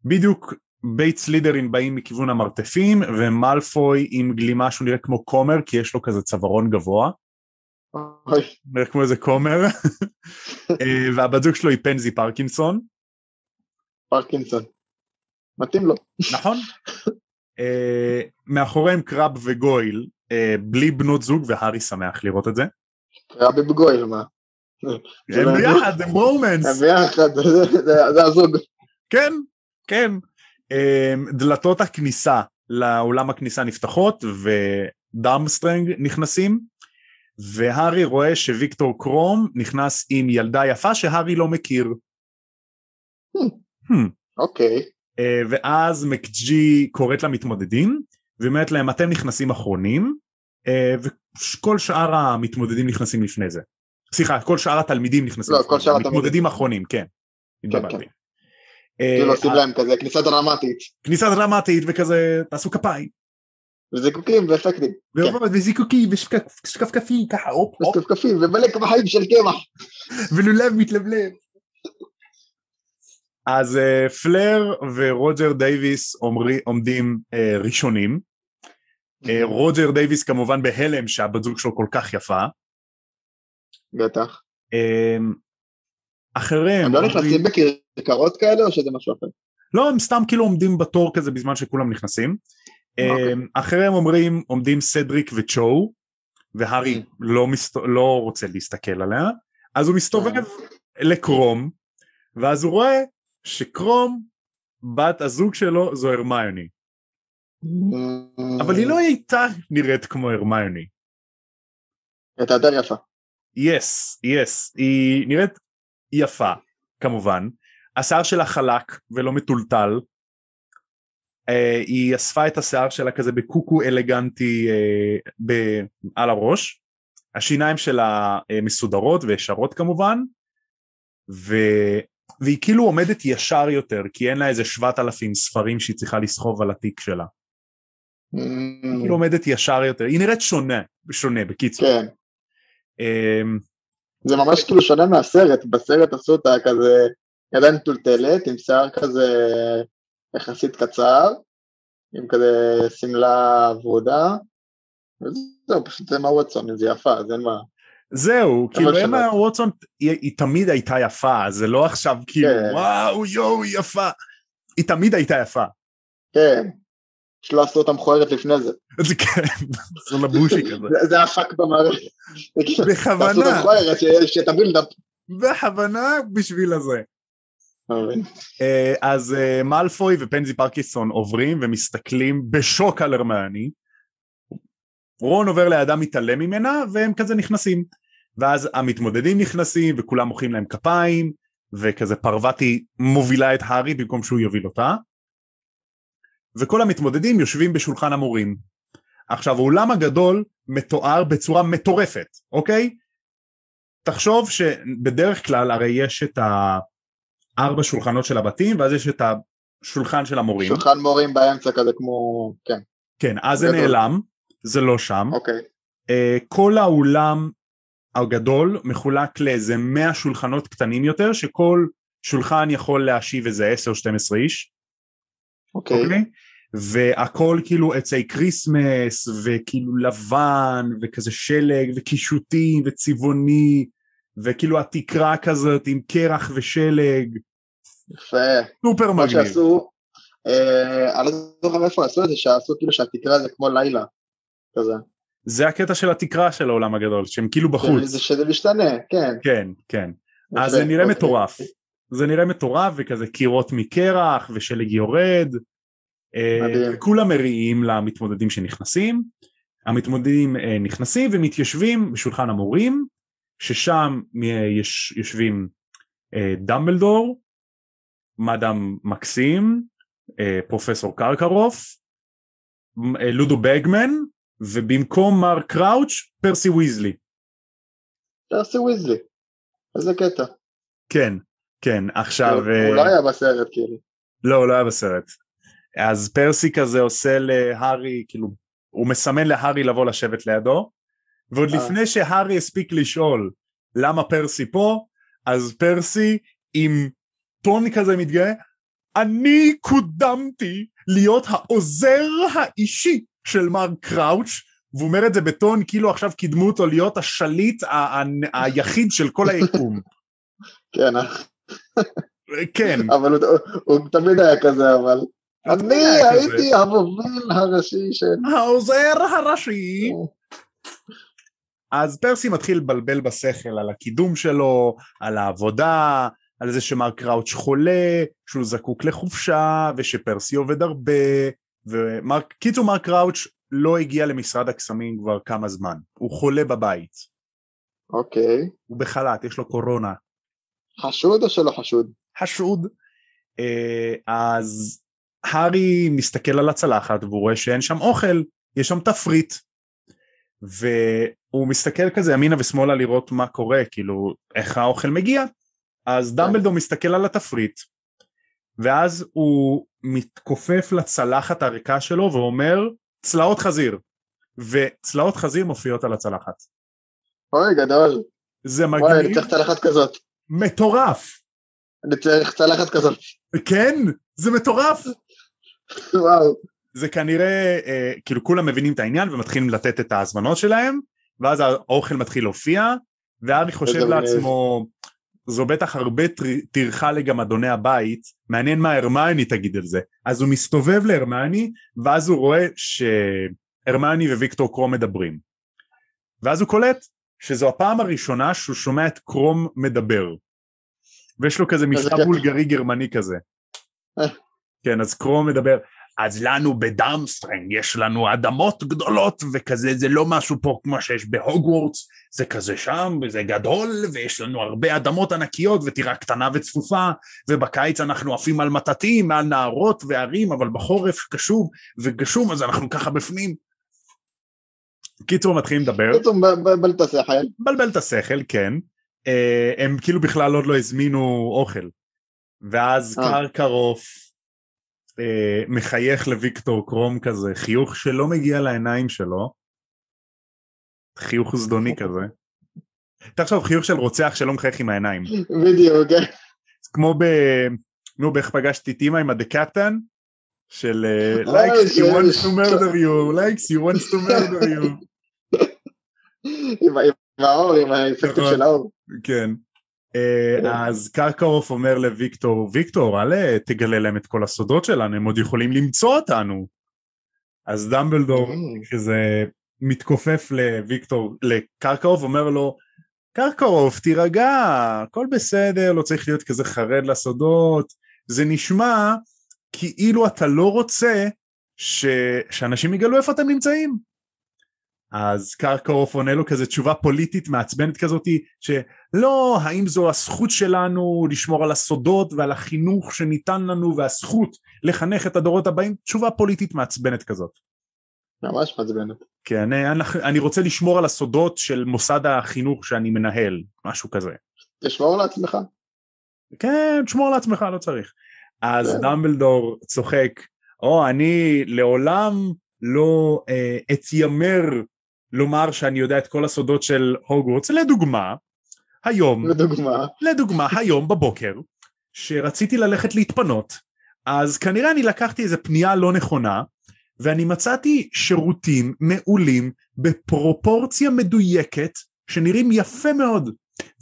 בדיוק בית סלידרין באים מכיוון המרתפים ומלפוי עם גלימה שהוא נראה כמו כומר כי יש לו כזה צווארון גבוה נראה כמו איזה כומר אה, והבת זוג שלו היא פנזי פרקינסון פרקינסון. מתאים לו. נכון? אה, מאחוריהם קרב וגויל אה, בלי בנות זוג והארי שמח לראות את זה קראב וגויל, מה? הם ביחד הם רומנס הם ביחד, זה- הזוג. כן כן אה, דלתות הכניסה לאולם הכניסה נפתחות ודורמשטראנג נכנסים והארי רואה שוויקטור קרום נכנס עם ילדה יפה שהארי לא מכיר הממ. אוקיי. אה, ואז מקגי קוראת למתמודדים ואומרת להם אתם נכנסים אחרונים אה, וכל שאר המתמודדים נכנסים לפני זה. סליחה כל שאר התלמידים נכנסים לא, לפני כל זה, המתמודדים. אחרונים כן. התבלבלתי. כן. אה, כאילו עושים להם כזה כניסה דרמטית. כניסה דרמטית וכזה תעשו כפיים וזיקוקים ואפקטים. ועובד, וזיקוקי ושקפקפי ככה הופ הופ וכפכפים ומלא בחיים של קמח. ולולב מתלבלב. אז אה, פלר ורוג'ר דייוויס עומדים אה, ראשונים. אה, רוג'ר דייוויס כמובן בהלם שהבת זוג שלו כל כך יפה. בטח. אה, אחריהם, הם לא נכנסים בכרכרות כאלה או שזה משהו אחר? לא הם סתם כאילו עומדים בתור כזה בזמן שכולם נכנסים. אוקיי. אמ, אחריהם אומרים, עומדים סדריק וצ'ו, והארי. לא, מסת... לא רוצה להסתכל עליה, אז הוא מסתובב לקרום, ואז הוא רואה שקרום, בת הזוג שלו זו הרמיוני, אבל היא לא הייתה נראית כמו הרמיוני. הייתה יותר יפה. יס, יס, היא נראית יפה, כמובן. השיער שלה חלק ולא מטולטל. אה, היא אספה את השיער שלה כזה בקוקו אלגנטי אה, ב- על הראש. השיניים שלה אה, מסודרות וישרות כמובן. ו... והיא כאילו עומדת ישר יותר כי אין לה איזה 7,000 ספרים שהיא צריכה לסחוב על התיק שלה. היא כאילו עומדת ישר יותר, היא נראית שונה, שונה בקיצור. כן, אמ, זה ממש כאילו שונה מהסרט, בסרט עשו אותה כזה ידיים מטולטלת עם שיער כזה יחסית קצר, עם כזה שמלה ורודה, וזהו, פשוט זה מה ווטסון, זה יפה, אז אין מה. זהו, כאילו. אמה ווטסון היא, היא תמיד הייתה יפה, זה לא עכשיו כאילו כן. וואו יואו היא יפה, היא תמיד הייתה יפה. כן, שלא עשו אותה מכוערת לפני זה. זה כן, זה לבושי כזה. זה- הפאק במערכת. תעשו אותה בכוונה, מכוערת, שתבילדאפ. בכוונה בשביל הזה. אה, אז אה, מאלפוי ופנזי פרקיסון עוברים ומסתכלים בשוק על הרמני. רון עובר לידם מתעלם ממנה והם כזה נכנסים. ואז המתמודדים נכנסים וכולם מוחאים להם כפיים וכזה פרווטי מובילה את הארי במקום שהוא יוביל אותה. וכל המתמודדים יושבים בשולחן המורים. עכשיו האולם הגדול מתואר בצורה מטורפת, אוקיי? תחשוב שבדרך כלל הרי יש את הארבע שולחנות של הבתים ואז יש את השולחן של המורים. שולחן מורים באמצע כזה כמו, כן, כן, אז זה. נעלם, זה לא שם. אוקיי. אה, כל האולם הגדול מחולק לאיזה 100 שולחנות קטנים יותר שכל שולחן יכול להושיב איזה 10-12 איש, אוקיי. אוקיי? והכל כאילו עצי כריסמס וכאילו לבן וכזה שלג וקישוטים וצבעוני וכאילו התקרה כזאת עם קרח ושלג, יפה. סופר מה מגניב. שעשו, אה, אני לא זוכר איפה עשו את זה, שעשו כאילו שהתקרה זה כמו לילה. כזה. זה הקטע של התקרה של העולם הגדול, שהם כאילו בחוץ. שזה- שזה משתנה, כן. כן, כן. אז זה נראה. מטורף. זה נראה מטורף וכזה קירות מקרח ושלג יורד. אה. וכולם מריעים למתמודדים שנכנסים. המתמודדים אה, נכנסים ומתיישבים בשולחן המורים, ששם אה, יש, יושבים דמבלדור, מאדם מקסים, פרופסור קרקרוף, לודו בגמן, ובמקום מר קראוץ' פרסי ויזלי. פרסי ויזלי. איזה קטע. כן, כן, עכשיו... הוא אה, לא היה בסרט כאילו. לא, הוא לא היה בסרט. אז פרסי כזה עושה להארי, כאילו, הוא מסמן להארי לבוא לשבת לידו, ועוד אה. לפני שהארי הספיק לשאול למה פרסי פה, אז פרסי עם טון כזה מתגאה, אני קודמתי להיות העוזר האישי של מר קראוץ', והוא אומר את זה בטון כאילו עכשיו קידמו אותו להיות השליט היחיד של כל היקום. כן, אה, כן, אבל הוא- הוא תמיד היה כזה, אבל... אני. הייתי המוביל הראשי של... העוזר הראשי. אז פרסי מתחיל לבלבל בשכל על הקידום שלו, על העבודה, על זה שמר קראוץ' חולה, שהוא זקוק לחופשה, ושפרסי עובד הרבה, ומר... קיצור מר קראוץ' לא הגיע למשרד הקסמים כבר כמה זמן, הוא חולה בבית, אוקיי. הוא בחל"ת, יש לו קורונה. חשוד או שלא חשוד? חשוד. אה, אז הארי מסתכל על הצלחת והוא רואה שאין שם אוכל, יש שם תפריט. והוא מסתכל כזה ימינה ושמאלה לראות מה קורה, כאילו איך האוכל מגיע. אז דמבלדור מסתכל על התפריט, ואז הוא מתכופף לצלחת הריקה שלו ואומר צלעות חזיר. וצלעות חזיר מופיעות על הצלחת. אוי, גדול. זה וואי, אני מגניב, צריך צלחת כזאת. מטורף. אני צריך צלחת כזאת. כן, זה מטורף. וואו. זה כנראה, אה, כאילו כולם מבינים את העניין ומתחילים לתת את ההזמנות שלהם, ואז האוכל מתחיל להופיע, והארי חושב איזה מגניב. זו בטח הרבה טרחה לגמדוני הבית, מעניין מה הרמיוני תגיד על זה. אז הוא מסתובב להרמיוני, ואז הוא רואה שהרמיוני וויקטור קרום מדברים. ואז הוא קולט שזו הפעם הראשונה שהוא שומע את קרום מדבר. ויש לו כזה מבטא בולגרי גרמני כזה. אה. כן, אז קרום מדבר, אז לנו בדורמשטרנג יש לנו אדמות גדולות וכזה זה לא משהו פה כמו שיש בהוגוורטס זה כזה שם וזה גדול ויש לנו הרבה אדמות ענקיות וטירה קטנה וצפופה ובקיץ אנחנו עפים על מטטים מעל נהרות וערים אבל בחורף קשוב וגשום אז אנחנו ככה בפנים. קיצור מתחילים לדבר. מבלבל את השכל. מבלבל את השכל כן. אה, הם כאילו בכלל עוד לא הזמינו אוכל. ואז אה. קרקרוף אה, מחייך לוויקטור קרום כזה, חיוך שלא מגיע לעיניים שלו, חיוך זדוני כזה. תחשוב חיוך של רוצח שלא מחייך עם העיניים. בדיוק. כמו ב... נו, באיך פגשתי את אימא עם הדקטן? של אה, אה, likes he wants to murder you, likes he wants to murder you. עם האור, עם האפקטים של האור. כן. אה, כן. אז קרקרוף אומר לוויקטור, ויקטור אל תגלה להם את כל הסודות שלנו, הם עוד יכולים למצוא אותנו. אז דמבלדור. כזה מתכופף לוויקטור, לקרקרוף, אומר לו, קרקרוף תירגע, הכל בסדר, לא צריך להיות כזה חרד לסודות, זה נשמע כאילו אתה לא רוצה ש... שאנשים יגלו איפה אתם נמצאים. אז קרקרוף עונה לו כזה תשובה פוליטית מעצבנת כזאתי שלא האם זו הזכות שלנו לשמור על הסודות ועל החינוך שניתן לנו והזכות לחנך את הדורות הבאים תשובה פוליטית מעצבנת כזאת. ממש מעצבנת. כן אני, אני רוצה לשמור על הסודות של מוסד החינוך שאני מנהל משהו כזה. תשמור לעצמך. כן תשמור לעצמך לא צריך. אז כן. דמבלדור צוחק או אני לעולם לא אה, אתיימר לומר שאני יודע את כל הסודות של הוגוורטס, לדוגמה, היום, לדוגמה, לדוגמה, היום בבוקר, שרציתי ללכת להתפנות, אז כנראה אני לקחתי איזה פנייה לא נכונה, ואני מצאתי שירותים מעולים בפרופורציה מדויקת, שנראים יפה מאוד,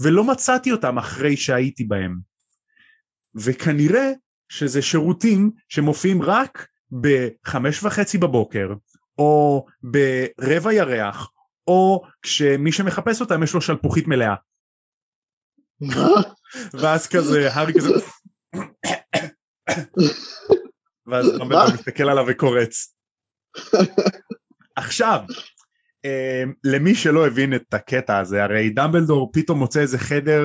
ולא מצאתי אותם אחרי שהייתי בהם. וכנראה שזה שירותים שמופיעים רק בחמש וחצי בבוקר, או ברבע ירח, או כשמי שמחפש אותם יש לו שלפוחית מלאה. ואז כזה, הארי כזה... ואז רמבלדור מסתכל עליו וקורץ. עכשיו, אמ, למי שלא הבין את הקטע הזה, הרי דמבלדור פתאום מוצא איזה חדר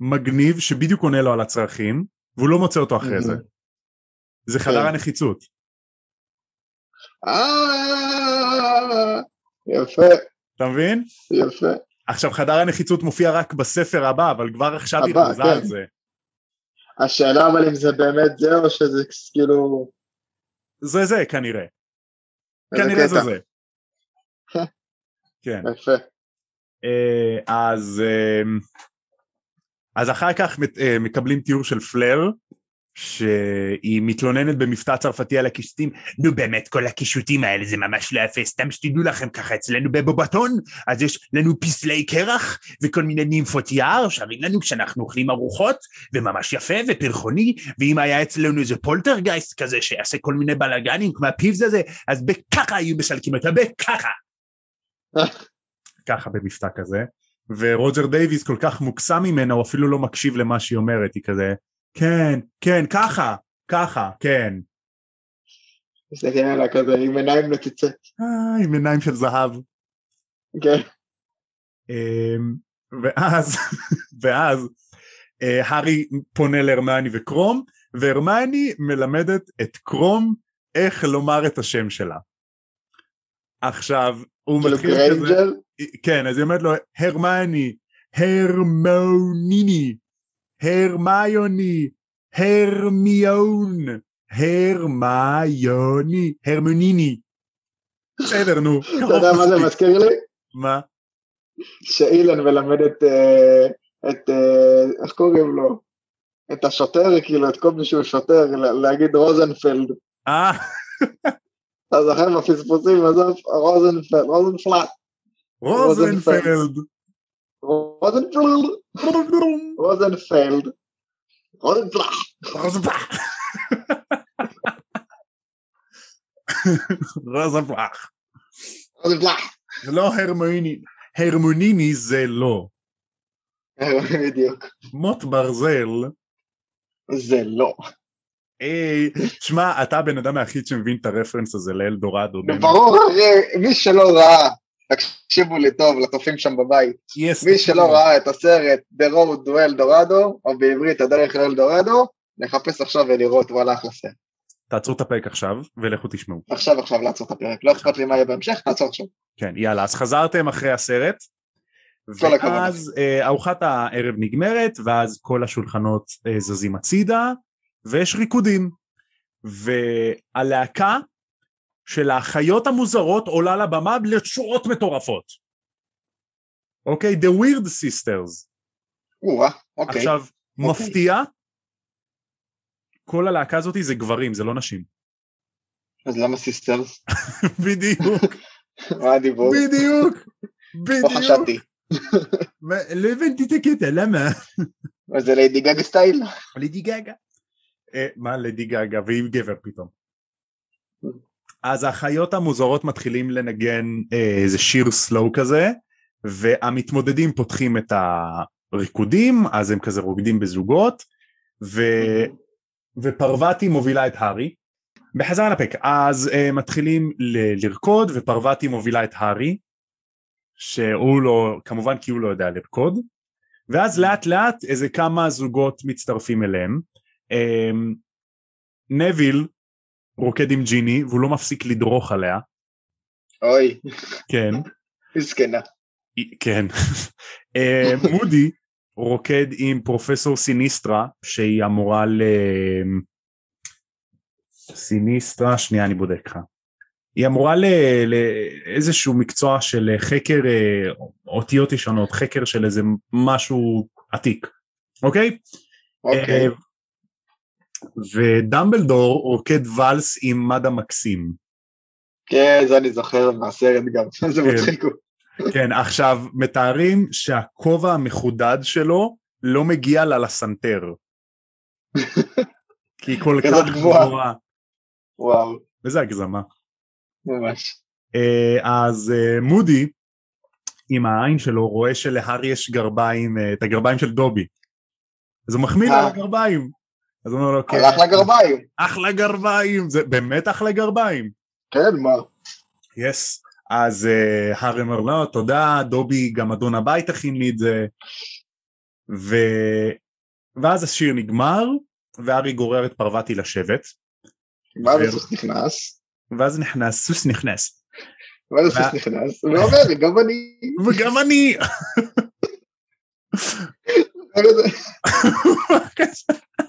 מגניב שבדיוק עונה לו על הצרכים, והוא לא מוצא אותו אחרי זה. זה חדר כן. הנחיצות. אה, יפה. אתה מבין? יפה. עכשיו חדר הנחיצות מופיע רק בספר הבא, אבל כבר עכשיו היא רמזה כן. על זה. השאלה אבל אם זה באמת זה או שזה כאילו... זה זה כנראה. כנראה זה זה. כן. יפה. אה, אז אה, אז אחר כך אה, מקבלים תיאור של פלר שהיא מתלוננת במבטא צרפתי על הקישוטים, נו באמת כל הקישוטים האלה זה ממש לא יפה, סתם שתדעו לכם ככה אצלנו בבובטון, אז יש לנו פסלי קרח וכל מיני נימפות יער שרים לנו כשאנחנו אוכלים ארוחות, וממש יפה ופרחוני, ואם היה אצלנו איזה פולטרגייסט כזה שיעשה כל מיני בלאגנים כמו הפיבס הזה, אז בככה היו מסלקים אותה, בככה. ככה במבטא כזה. ורוג'ר דייוויס כל כך מוקסם ממנה, הוא אפילו לא מקשיב למה שהיא אומרת, היא כזה, כן, כן, ככה, ככה, כן. מסתכל עליה כזה עם עיניים נוצצות. אה, עם עיניים של זהב. כן. אמ, ואז, ואז אה, הארי פונה להרמני וקרום, והרמני מלמדת את קרום איך לומר את השם שלה. עכשיו, הוא מתחיל כזה... כן, אז היא אומרת לו, הרמני, הרמוניני, הרמיוני, הרמיון, הרמיוני, הרמוניני. בסדר, נו. אתה יודע מה זה מזכיר לי? מה? שאילן מלמד את, אה, את, אה, איך קוראים לו? את השוטר, כאילו, את כל מי שהוא שוטר, להגיד רוזנפלד. אה. אתה זוכר בפספוסים, עזוב, רוזנפלד, רוזנפלד. רוזנפלד. רוזנפלד. רוזנפלד, רוזנפלח, רוזנפלח. רוזנפלח. זה לא הרמוניני, הרמוניני זה לא. בדיוק. מוט ברזל, זה לא. היי, שמע, אתה הבן אדם היחיד שמבין את הרפרנס הזה לאלדורדו. ברור, מי שלא ראה, תקשיבו לי טוב, לצופים שם בבית, Yes, מי שלא ראה את הסרט The Road to Eldorado, או בעברית הדרך לאלדורדו, נחפש עכשיו ולראות, וואלה אחלה סרט. תעצרו את הפרק עכשיו ולכו תשמעו. עכשיו עכשיו לעצור את הפרק, לא אכפת לי מה יהיה בהמשך, נעצור עכשיו. כן, יאללה, אז חזרתם אחרי הסרט. ואז אה, ארוחת הערב נגמרת, ואז כל השולחנות אה, זזים הצידה, ויש ריקודים. והלהקה של האחיות המוזרות עולה לבמה לתשורות מטורפות. אוקיי? The Weird Sisters. או-אה, אוקיי. עכשיו, אוקיי. מפתיע, כל הלהקה הזאת זה גברים, זה לא נשים. אז למה סיסטרס? בדיוק, מה הדיבור? בדיוק, לא בדיוק. חשבתי. מה- לא הבנתי את הקטע, למה? מה, זה ליידי גג סטייל? לידי גגה. מה לידי גגה והיא גבר פתאום. אז האחיות המוזרות מתחילים לנגן אה, איזה שיר סלואו כזה והמתמודדים פותחים את הריקודים אז הם כזה רוקדים בזוגות ו... ופרווטי מובילה את הארי. בחזרה לפק אז אה, מתחילים ל- לרקוד ופרווטי מובילה את הארי שהוא לא כמובן כי הוא לא יודע לרקוד. ואז לאט לאט איזה כמה זוגות מצטרפים אליהם. אמ, נביל רוקד עם ג'יני והוא לא מפסיק לדרוך עליה. אוי, כן. מסכנה. כן. אה, מודי רוקד עם פרופסור סיניסטרה שהיא המורה ל... סיניסטרה שנייה אני בודק לך. היא אמורה ל- לאיזשהו מקצוע של חקר אה, אותיות ישנות חקר של איזה משהו עתיק. אוקיי? אוקיי. ודמבלדור רוקד ואלס עם מדה מקסים. כן, זה אני זוכר מהסרט גם, זה כן. מצחיק. כן, עכשיו מתארים שהכובע המחודד שלו לא מגיע לה לסנטר. כי היא כל כך גבוהה. וואו, וזה הגזמה. ממש. אה, אז אה, מודי עם העין שלו רואה שלהארי יש גרביים, אה, את הגרביים של דובי. אז הוא מחמיא לו אה. על הגרביים. אז הוא אומר לו, כן, הלך לגרביים. אחלה גרביים, זה באמת אחלה גרביים. כן, מה? יס. אז הארי אומר לא תודה דובי גם אדון הבית הכין לי את זה ו... ואז השיר נגמר והארי גורר את פרווטי לשבת ואז הסוס נכנס, ואז נכנס סוס נכנס ואז הסוס נכנס, ואומר, גם אני. וגם אני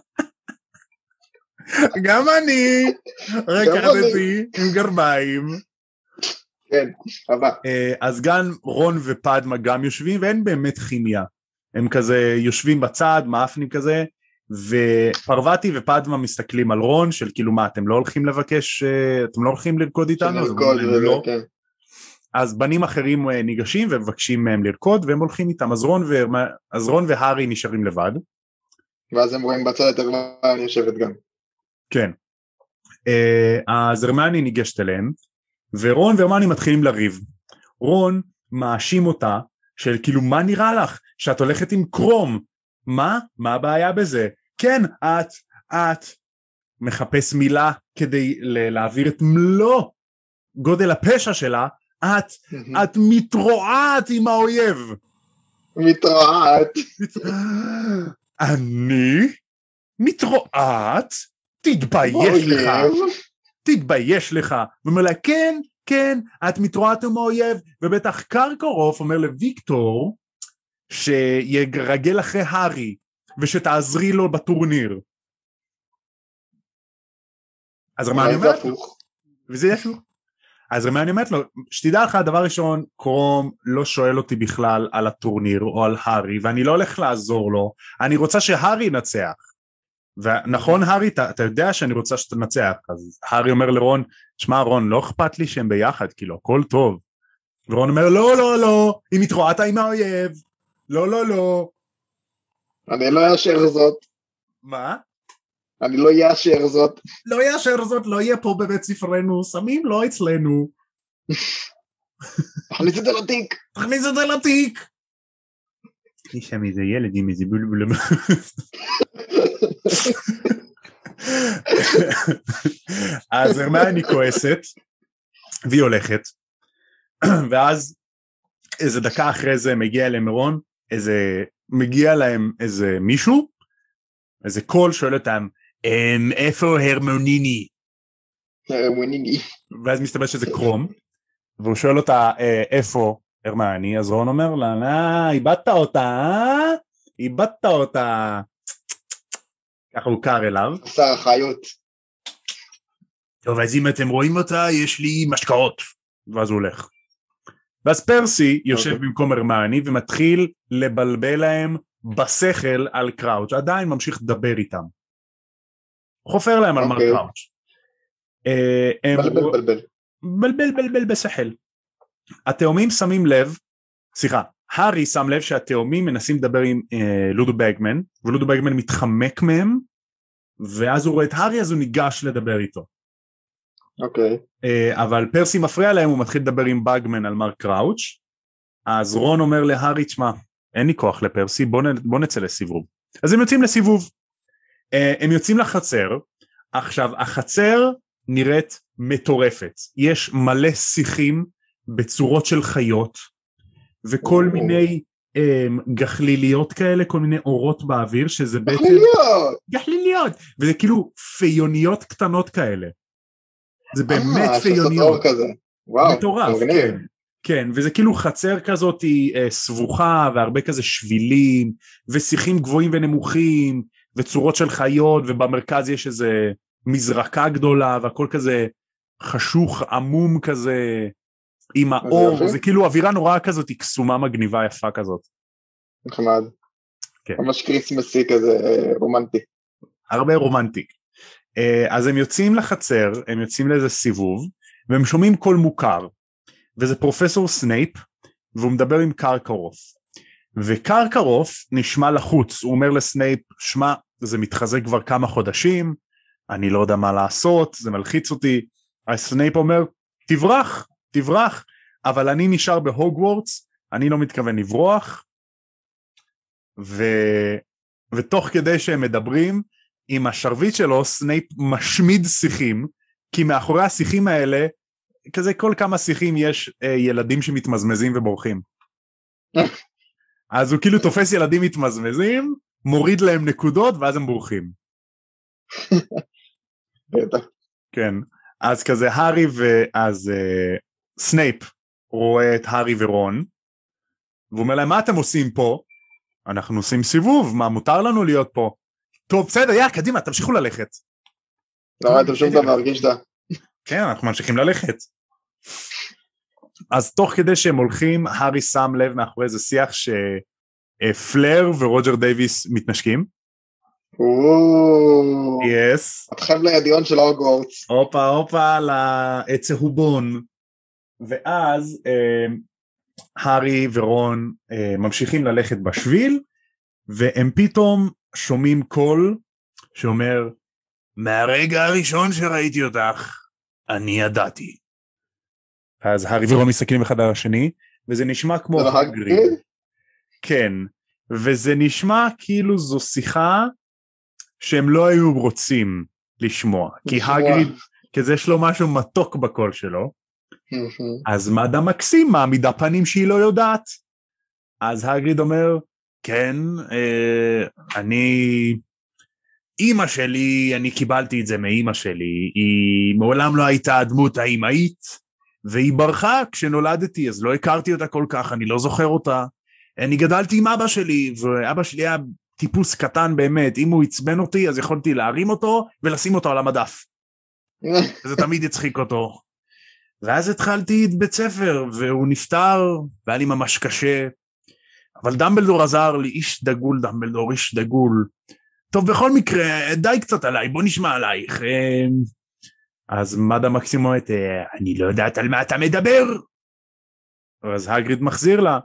גם אני רקדתי עם גרביים כן, הבא. אה, אז גם רון ופדמה גם יושבים ואין באמת כימיה הם כזה יושבים בצד מאפנים כזה ופרווטי ופדמה מסתכלים על רון של כאילו מה אתם לא הולכים לבקש אה, אתם לא הולכים לרקוד איתנו וזה, לא. כן. אז בנים אחרים אה, ניגשים ומבקשים מהם לרקוד והם הולכים איתם אז רון, ו... אז רון והארי נשארים לבד ואז הם רואים בצד את הרמני יושבת גם. כן. אה, אז הרמני ניגשת אליהם ורון והרמני מתחילים לריב. רון מאשים אותה של כאילו מה נראה לך? שאת הולכת עם קרום. מה? מה הבעיה בזה? כן את את. מחפש מילה כדי להעביר את מלוא גודל הפשע שלה את את מתרועעת עם האויב. מתרעת. אני מתרועעת תתבייש לך. תתבייש לך. הוא אומר לה כן כן את מתרועעת עם האויב ובטח קרקורוף אומר לוויקטור שירגל אחרי הארי ושתעזרי לו בטורניר. אז אולי זה אומרת לו. וזה ישו. אז הרמני אומרת לו שתדע לך דבר ראשון קרום לא שואל אותי בכלל על הטורניר או על הארי ואני לא הולך לעזור לו אני רוצה שהארי ינצח. ונכון הארי אתה, אתה יודע שאני רוצה שתנצח אז הארי אומר לרון שמע רון לא אכפת לי שהם ביחד כאילו הכל טוב. ורון אומר לא לא לא היא מתרועעת עם האויב לא לא לא אני לא אאשר זאת. מה? אני לא אאשר זאת. לא יאשר זאת, לא יהיה פה בבית ספרנו, סמים לא אצלנו. תכניס את זה לתיק. תכניס את זה לתיק. יש שם איזה ילד עם איזה בולבול. אז הרמני כועסת, והיא הולכת, ואז איזה דקה אחרי זה מגיע אליהם רון, איזה, מגיע להם איזה מישהו, איזה קול שואל אותם, "אמ, איפה הרמוניני? הרמוניני. ואז מסתבר שזה קרום, והוא שואל אותה "אה, איפה הרמני, אז רון אומר לה, אה, איבדת אותה, אה? איבדת אותה. ככה הוא קר אליו. שר החיות. טוב, אז אם אתם רואים אותה, יש לי משקאות. ואז הוא הולך. ואז פרסי יושב אוקיי. במקום הרמני ומתחיל לבלבל להם בשכל על קראוץ', עדיין ממשיך לדבר איתם. חופר להם על מר אוקיי. קראוץ'. אה, בלבל בלבל. בלבל בלבל בשכל. התאומים שמים לב, סליחה, הארי שם לב שהתאומים מנסים לדבר עם אה, לודו בגמן, ולודו בגמן מתחמק מהם, ואז הוא רואה את הארי אז הוא ניגש לדבר איתו. אוקיי. אה, אבל פרסי מפריע להם, הוא מתחיל לדבר עם בגמן על מר קראוץ', אז רון אומר להארי, תשמע, אין לי כוח לפרסי, בוא, נ, בוא נצא לסיבוב. אז הם יוצאים לסיבוב. אה, הם יוצאים לחצר, עכשיו החצר נראית מטורפת, יש מלא שיחים בצורות של חיות, וכל. מיני אה, גחליליות כאלה, כל מיני אורות באוויר, שזה בעצם... תכליות. גחליליות! וזה כאילו פיוניות קטנות כאלה. זה באמת אה, שעושות פיוניות. אור כזה. וואו. מטורף. כן. כן, וזה כאילו חצר כזאת היא אה, סבוכה והרבה כזה שבילים ושיחים גבוהים ונמוכים וצורות של חיות ובמרכז יש איזה מזרקה גדולה והכל כזה חשוך עמום כזה עם האור. זה כאילו אווירה נורא כזאת היא קסומה מגניבה יפה כזאת. נחמד. כן. ממש כריסמסי כזה אה, רומנטי. הרבה רומנטיק. אה, אז הם יוצאים לחצר, הם יוצאים לאיזה סיבוב, והם שומעים קול מוכר, וזה פרופסור סנייפ, והוא מדבר עם קרקרוף. וקרקרוף נשמע לחוץ, הוא אומר לסנייפ, שמע, זה מתחזק כבר כמה חודשים, אני לא יודע מה לעשות, זה מלחיץ אותי. אז סנייפ אומר, תברח, תברח, אבל אני נשאר בהוגוורטס, אני לא מתכוון לברוח, ו... ותוך כדי שהם מדברים, עם השרביט שלו סנייפ משמיד שיחים, כי מאחורי השיחים האלה, כזה כל כמה שיחים יש אה, ילדים שמתמזמזים ובורחים. אז הוא כאילו תופס ילדים מתמזמזים, מוריד להם נקודות ואז הם בורחים. כן. אז כזה הארי ואז אה, סנייפ רואה את הארי ורון, והוא אומר להם מה אתם עושים פה? אנחנו עושים סיבוב, מה מותר לנו להיות פה? טוב בסדר יאללה קדימה תמשיכו ללכת. לא ראיתם שום דבר, גישדה. כן, אנחנו ממשיכים ללכת. אז תוך כדי שהם הולכים, הארי שם לב מאחורי איזה שיח שפלר ורוג'ר דייוויס מתנשקים. יס. אתכם לידיון של הוגוורטס. הופה הופה לצהובון. ואז אה, הארי ורון אה, ממשיכים ללכת בשביל, והם פתאום שומעים קול שאומר, מהרגע הראשון שראיתי אותך, אני ידעתי. אז הארי ורון מסתכלים אחד על השני, וזה נשמע כמו הגריד. כן, וזה נשמע כאילו זו שיחה שהם לא היו רוצים לשמוע, כי. הגריד, כי זה יש לו משהו מתוק בקול שלו. אז מדה מקסים מעמידה פנים שהיא לא יודעת. אז הגריד אומר, כן, אה, אני... אימא שלי, אני קיבלתי את זה מאימא שלי, היא מעולם לא הייתה הדמות האימהית, והיא ברחה כשנולדתי, אז לא הכרתי אותה כל כך, אני לא זוכר אותה. אני גדלתי עם אבא שלי, ואבא שלי היה טיפוס קטן באמת, אם הוא עצבן אותי אז יכולתי להרים אותו ולשים אותו על המדף. וזה תמיד הצחיק אותו. ואז התחלתי את בית ספר, והוא נפטר, והיה לי ממש קשה. אבל דמבלדור עזר לי, איש דגול דמבלדור, איש דגול. טוב, בכל מקרה, די קצת עליי, בוא נשמע עלייך. אה, אז מדה מקסימומט, "אה, אני לא יודעת על מה אתה מדבר. אז הגריד מחזיר לה,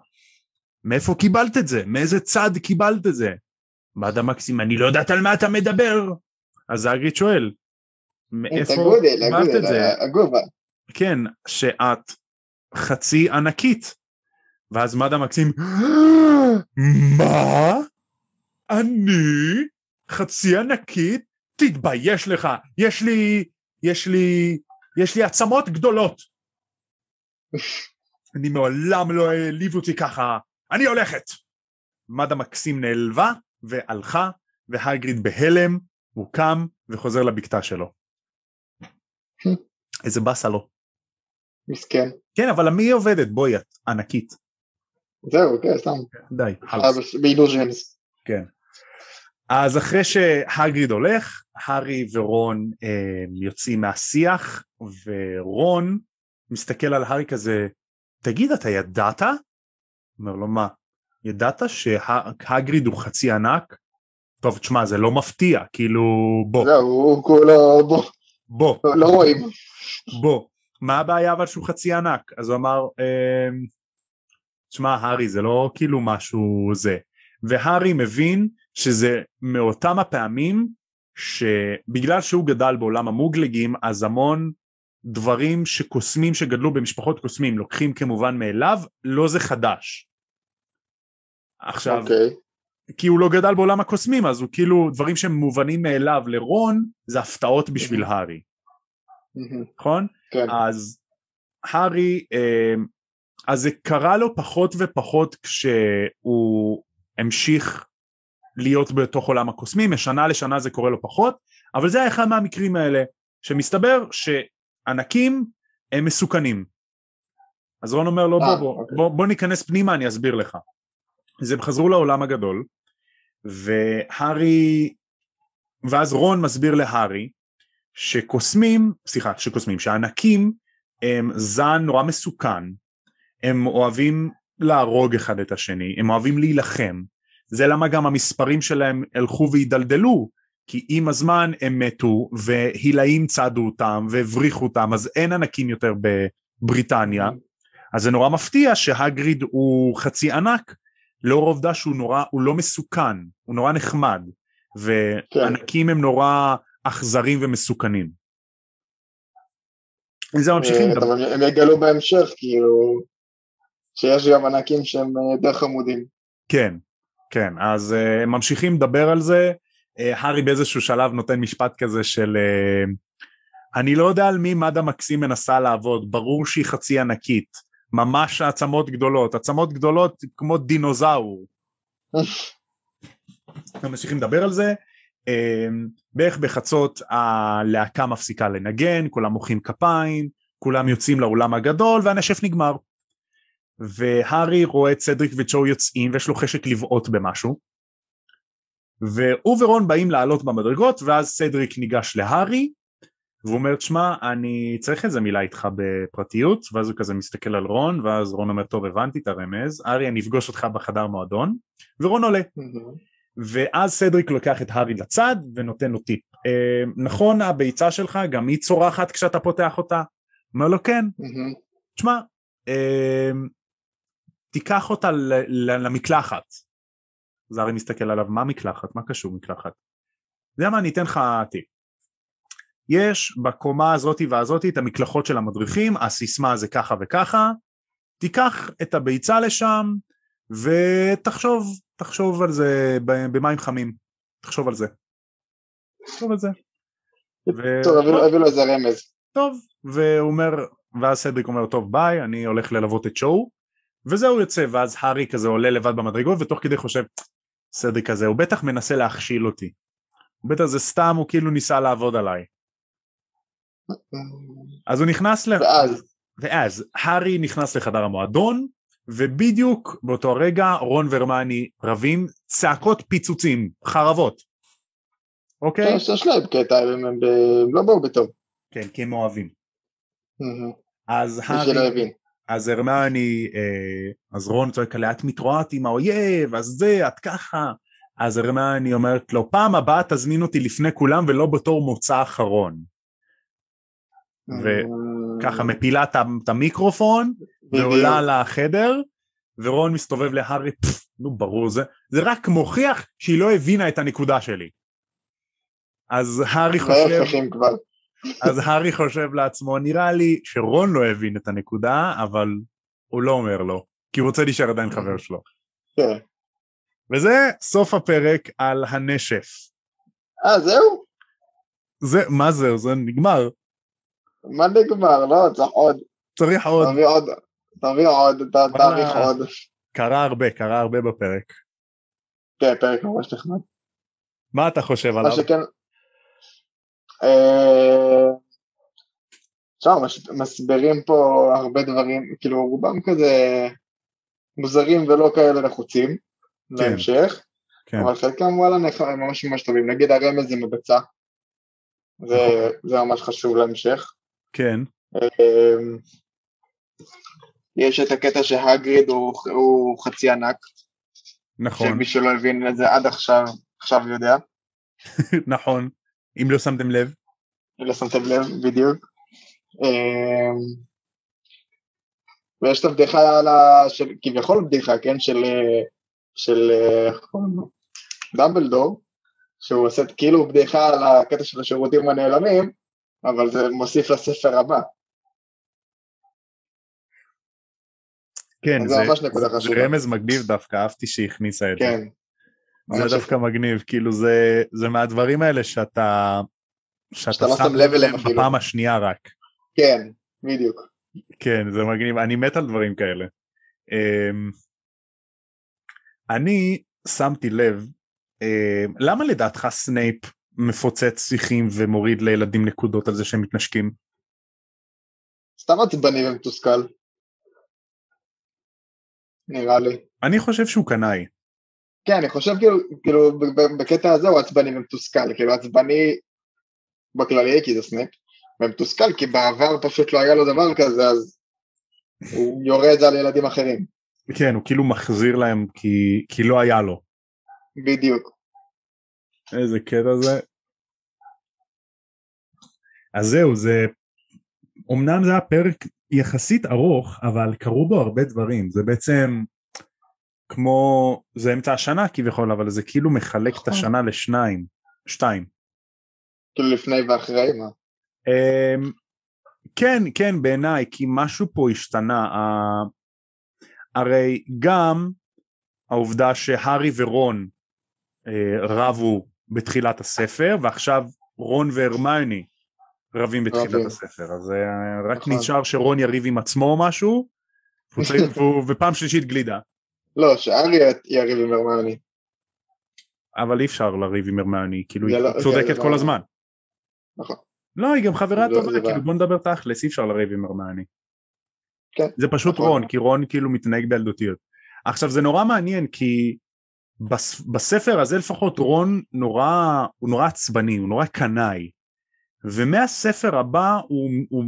מאיפה קיבלת את זה? מאיזה צד קיבלת את זה? מאדה מקסים, אני לא יודעת על מה אתה מדבר. אז האגריד שואל, מאיפה קיבלת את זה? הגובה. כן, שאת חצי ענקית. ואז מאדה מקסים, מה? אני חצי ענקית? תתבייש לך, יש לי, יש לי, יש לי עצמות גדולות. אני מעולם לא העליב אותי ככה, אני הולכת. מאדה מקסים נעלבה והלכה, והגריד בהלם, הוא קם וחוזר לבקתה שלו. איזה באסה לו. מסכן. כן, אבל למי היא עובדת? בואי, את ענקית. זהו, כן, סתם. די, חלאס. באילוז'נס. כן. אז אחרי שהגריד הולך, הארי ורון אה, יוצאים מהשיח, ורון מסתכל על הארי כזה, תגיד, אתה ידעת? אומר לו, מה? ידעת שהגריד הוא חצי ענק? טוב, תשמע, זה לא מפתיע, כאילו, בוא, זהו, הוא כולו, בוא, בוא, לא רואים. בוא. מה הבעיה אבל שהוא חצי ענק? אז הוא אמר, אמ, תשמע, הארי, זה לא כאילו משהו זה. והארי מבין שזה מאותם הפעמים שבגלל שהוא גדל בעולם המוגלגים, אז המון דברים שקוסמים שגדלו במשפחות קוסמים לוקחים כמובן מאליו, לא זה חדש. עכשיו, אוקיי. כי הוא לא גדל בעולם הקוסמים, אז הוא כאילו, דברים שהם מובנים מאליו לרון, זה הפתעות בשביל הארי, מהמם. נכון? כן. אז הארי, אה, אז זה קרה לו פחות ופחות כשהוא המשיך להיות בתוך עולם הקוסמים, משנה לשנה זה קורה לו פחות, אבל זה היה אחד מהמקרים האלה, שמסתבר שענקים הם מסוכנים. אז רון אומר לו בוא, אה, בוא, אוקיי. בוא, בוא ניכנס פנימה אני אסביר לך. אז הם חזרו לעולם הגדול, והארי, ואז רון מסביר להארי שקוסמים, סליחה, שקוסמים, שענקים הם זן נורא מסוכן, הם אוהבים להרוג אחד את השני, הם אוהבים להילחם, זה למה גם המספרים שלהם הלכו והידלדלו, כי עם הזמן הם מתו והילאים צדו אותם והבריחו אותם, אז אין ענקים יותר בבריטניה, אז זה נורא מפתיע שהגריד הוא חצי ענק, לאור העובדה שהוא נורא, הוא לא מסוכן, הוא נורא נחמד, וענקים הם נורא אכזרים ומסוכנים. עם זה ממשיכים אה. אבל הם יגלו בהמשך, כאילו, שיש גם ענקים שהם אה, יותר חמודים. כן, כן, אז uh, ממשיכים לדבר על זה, uh, הארי באיזשהו שלב נותן משפט כזה של uh, אני לא יודע על מי מדה מקסים מנסה לעבוד, ברור שהיא חצי ענקית, ממש עצמות גדולות, עצמות גדולות כמו דינוזאור. ממשיכים לדבר על זה, בערך בחצות הלהקה מפסיקה לנגן, כולם מוחאים כפיים, כולם יוצאים לאולם הגדול והנשף נגמר. והארי רואה את סדריק וג'ו יוצאים ויש לו חשק לבעוט במשהו. והוא ורון באים לעלות במדרגות ואז סדריק ניגש להארי והוא אומר תשמע אני צריך איזה מילה איתך בפרטיות. ואז הוא כזה מסתכל על רון ואז רון אומר טוב הבנתי את הרמז. הארי אני אפגוש אותך בחדר מועדון. ורון עולה ואז סדריק לוקח את הארי לצד ונותן לו טיפ אה, נכון הביצה שלך גם היא צורחת כשאתה פותח אותה? אומר לו כן תשמע, אה, תיקח אותה למקלחת. אז הארי מסתכל עליו, מה מקלחת? מה קשור מקלחת? יודע מה, אני אתן לך טיפ. יש בקומה הזאתי והזאתי את המקלחות של המדריכים, הסיסמה זה ככה וככה, תיקח את הביצה לשם ותחשוב, תחשוב על זה במים חמים, תחשוב על זה. תחשוב על זה. ו- טוב, הביא לו- איזה רמז. טוב, והוא אומר, ואז סדריק אומר, טוב ביי, אני הולך ללוות את שואו, וזהו יוצא, ואז הארי כזה עולה לבד במדרגות, ותוך כדי חושב, סדריק כזה, הוא בטח מנסה להכשיל אותי. בטח זה סתם, הוא כאילו ניסה לעבוד עליי. אז הוא נכנס ל... ואז, ואז, הארי נכנס לחדר המועדון, ובדיוק באותו הרגע רון והרמני רבים צעקות פיצוצים, חרבות. אוקיי? יש להם קטע, הם לא באו בטוב. כן, כי הם אוהבים. אז הארי... אז הרמני, אה, אז רון צועק עליה, את מתרועעת עם האויב, אז זה, את ככה. אז הרמני אומרת לו, פעם הבאה תזמין אותי לפני כולם ולא בתור מוצא אחרון. וככה מפילה את המיקרופון ועולה לחדר, ורון מסתובב להארי, "פפ, נו ברור, זה, זה רק מוכיח שהיא לא הבינה את הנקודה שלי. אז הארי חושב, כבר. אז הארי חושב לעצמו, נראה לי שרון לא הבין את הנקודה, אבל הוא לא אומר לו, כי הוא רוצה להישאר עדיין חבר שלו. כן. וזה סוף הפרק על הנשף. אה, זהו? זה, מה זהו? זה נגמר. מה נגמר? לא, צריך עוד. צריך עוד. תביא עוד. תביא עוד, תאריך עוד. קרה הרבה, קרה הרבה בפרק. כן, פרק ממש נחמד. מה אתה חושב מה עליו? שכן... אה, עכשיו, מש- מסבירים פה הרבה דברים, כאילו רובם כזה מוזרים ולא כאלה נחוצים להמשך, כן. אבל חלקם וואלה ממש ממש טובים, נגיד הרמז עם הביצה, זה- זה ממש חשוב להמשך. כן, אמ, יש את הקטע שהגריד הוא, הוא חצי ענק, נכון, שמי שלא הבין את זה עד עכשיו, עכשיו יודע, נכון. אם לא שמתם לב, אם לא שמתם לב בדיוק. אמ, ויש את הבדיחה על ה... של, כביכול בדיחה, כן, של, של? דמבלדור, שהוא עושה כאילו בדיחה על הקטע של השירותים הנעלמים, אבל זה מוסיף לספר הבא. כן, זה זה, ממש נקודה זה, זה. רמז מגניב דווקא, אהבתי שהיא הכניסה את זה. כן. זה ממש דווקא מגניב, כאילו זה, זה מהדברים האלה שאתה, שאתה שאתה לא שם לב אליהם אפילו. בפעם השנייה רק. כן, בדיוק. כן, זה מגניב, אני מת על דברים כאלה. אמ, אני שמתי לב, אמ, למה לדעתך סנייפ מפוצץ שיחים ומוריד לילדים נקודות על זה שהם מתנשקים? סתם עצבני ומתוסכל. נראה לי. אני חושב שהוא קנאי. כן, אני חושב כאילו, כאילו בקטע הזה הוא עצבני ומתוסכל, כאילו עצבני בכללי כי זה סנאפ, ומתוסכל כי בעבר פשוט לא היה לו דבר כזה, אז הוא יורה את זה על ילדים אחרים. כן, הוא כאילו מחזיר להם כי, כי לא היה לו. בדיוק. איזה קטע זה. אז זהו, זה... אמנם זה היה פרק יחסית ארוך, אבל קרו בו הרבה דברים. זה בעצם כמו... זה אמצע השנה כביכול, אבל זה כאילו מחלק את נכון. השנה לשניים. שתיים. כאילו לפני ואחרי, מה? אמ, כן, כן, בעיניי, כי משהו פה השתנה. ה- הרי גם העובדה שהארי ורון אה, רבו בתחילת הספר, ועכשיו רון והרמיוני רבים בתחילת רבים. הספר, אז אה, רק נכון. נשאר שרון יריב עם עצמו משהו, ופעם שלישית גלידה. לא, שארי יריב עם הרמיוני. אבל אי אפשר לריב עם הרמיוני, כאילו היא לא- צודקת זה כל לא- הזמן. נכון. לא, היא גם חברה טובה, כאילו בעיה. בוא נדבר תכלס, אי אפשר לריב עם הרמיוני. כן, זה פשוט נכון. רון, כי רון כאילו מתנהג בילדותיות. עכשיו זה נורא מעניין כי בס, בספר הזה לפחות רון נורא, הוא נורא עצבני, הוא נורא קנאי. ומהספר הבא הוא, הוא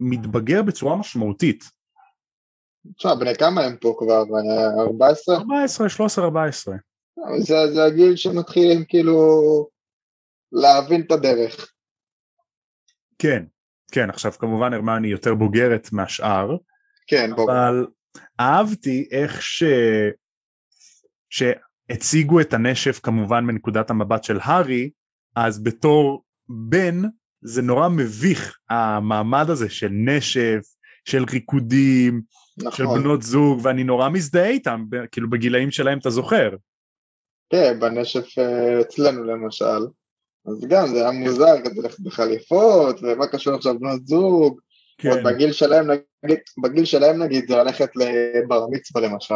מתבגר בצורה משמעותית. תשמע, בני כמה הם פה כבר? אה, 14? 14, 13, 14. זה, זה הגיל שמתחילים כאילו להבין את הדרך. כן, כן, עכשיו כמובן הרמני יותר בוגרת מהשאר, כן, ברור. אבל אהבתי איך ש... שהציגו את הנשף כמובן מנקודת המבט של הארי, אז בתור בן זה נורא מביך המעמד הזה של נשף, של ריקודים, של נכון. בנות זוג, ואני נורא מזדהה איתם, כאילו בגילאים שלהם אתה זוכר. כן, בנשף אה, אצלנו למשל. אז גם זה היה מוזר כזה ללכת בחליפות, ומה קשור עכשיו בנות זוג. עוד כן, בגיל שלהם נגיד, בגיל שלהם נגיד זה ללכת לבר מצווה למשל.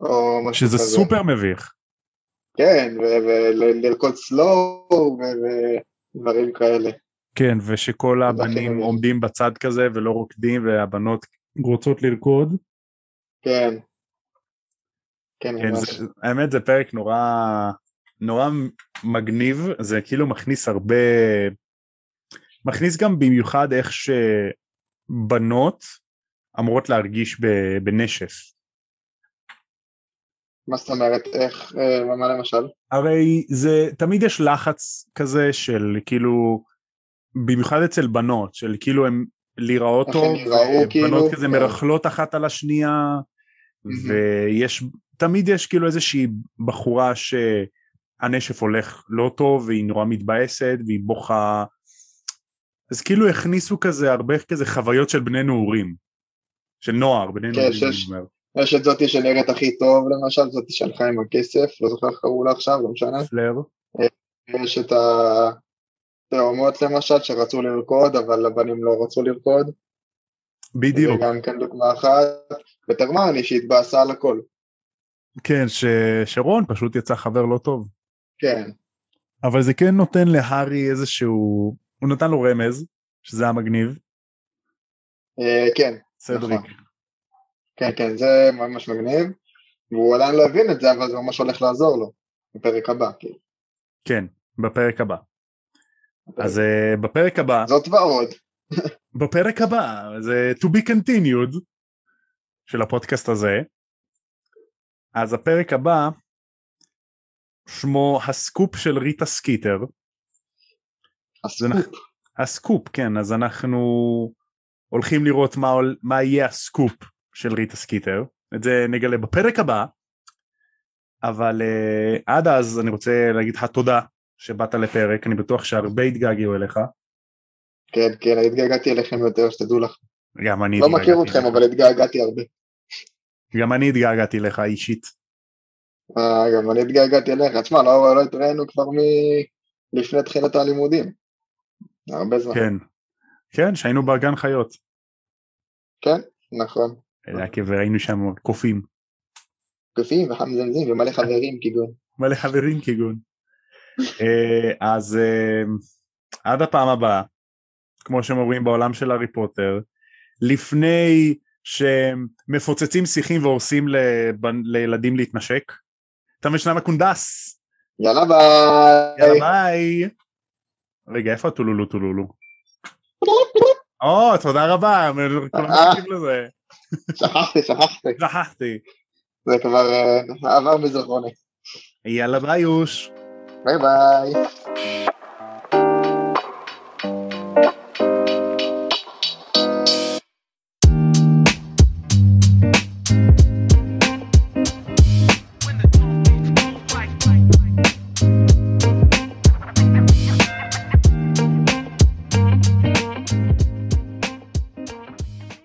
או משהו שזה כזה. סופר מביך. כן, ולרקוד סלואו ודברים כאלה. כן, ושכל הבנים. עומדים בצד כזה ולא רוקדים, והבנות רוצות לרקוד. כן. כן, כן, ממש. זה, האמת זה פרק נורא נורא מגניב, זה כאילו מכניס הרבה, מכניס גם במיוחד איך שבנות אמורות להרגיש בנשף. מה זאת אומרת, איך, אה, מה למשל? הרי זה תמיד יש לחץ כזה של כאילו במיוחד אצל בנות של כאילו הם להיראות טוב, ייראו, בנות כאילו, כזה כן. מרכלות אחת על השנייה ויש, תמיד יש כאילו איזושהי בחורה שהנשף הולך לא טוב והיא נורא מתבאסת והיא בוכה, אז כאילו הכניסו כזה הרבה כזה חוויות של בני נעורים, של נוער, בני כן, נעורים, שיש- אני אומר. יש את זאתי שנראית הכי טוב למשל, זאתי שהלכה עם הכסף, לא זוכר איך קראו לה עכשיו, לא משנה. פלר, יש את התאומות למשל שרצו לרקוד, אבל הבנים לא רצו לרקוד. בדיוק, זה גם כן דוגמה אחת. וטרמרני שהתבאסה על הכל. כן, ש- שרון פשוט יצא חבר לא טוב. כן, אבל זה כן נותן להארי איזשהו, הוא נתן לו רמז, שזה היה מגניב, אה, כן, סדריק. נכון. כן, כן, זה ממש מגניב. והוא עדיין לא הבין את זה, אבל זה ממש הולך לעזור לו. בפרק הבא, כאילו. כן, בפרק הבא. אז אה, בפרק הבא, זאת ועוד. בפרק הבא, זה to be continued של הפודקאסט הזה. אז הפרק הבא, שמו הסקופ של ריטה סקיטר. הסקופ. הסקופ, כן, אז אנחנו הולכים לראות מה, מה יהיה הסקופ של ריטה סקיטר. את זה נגלה בפרק הבא. אבל אה, עד אז אני רוצה להגיד לך תודה שבאת לפרק, אני בטוח שהרבה התגעגעו אליך. כן, כן, התגעגעתי אליכם יותר, שתדעו לך. גם אני לא מכיר התגעגעתי אתכם, אליך. אבל התגעגעתי הרבה. גם אני התגעגעתי לך אישית. אה, גם אני התגעגעתי אליך. תשמע, לא לא התראינו כבר מלפני תחילת הלימודים. הרבה זמן. כן. כן, שהיינו בגן חיות. כן, נכון. וראינו שם קופים. קופים וחמזמזים ומלא חברים כגון. מלא חברים כגון. אה, אז אה, עד הפעם הבאה, כמו שהם אומרים בעולם של הארי פוטר, לפני שמפוצצים שיחים והורסים לבנ- לילדים להתנשק, תם מעשה הקונדס. יאללה ביי. יאללה ביי. רגע, איפה הטולולו טולולו? או, תודה רבה, כולם אה. מקשיב לזה. שכחתי, שכחתי. שכחתי. זה כבר עבר מזיכרוני. יאללה ביי יוש. ביי ביי.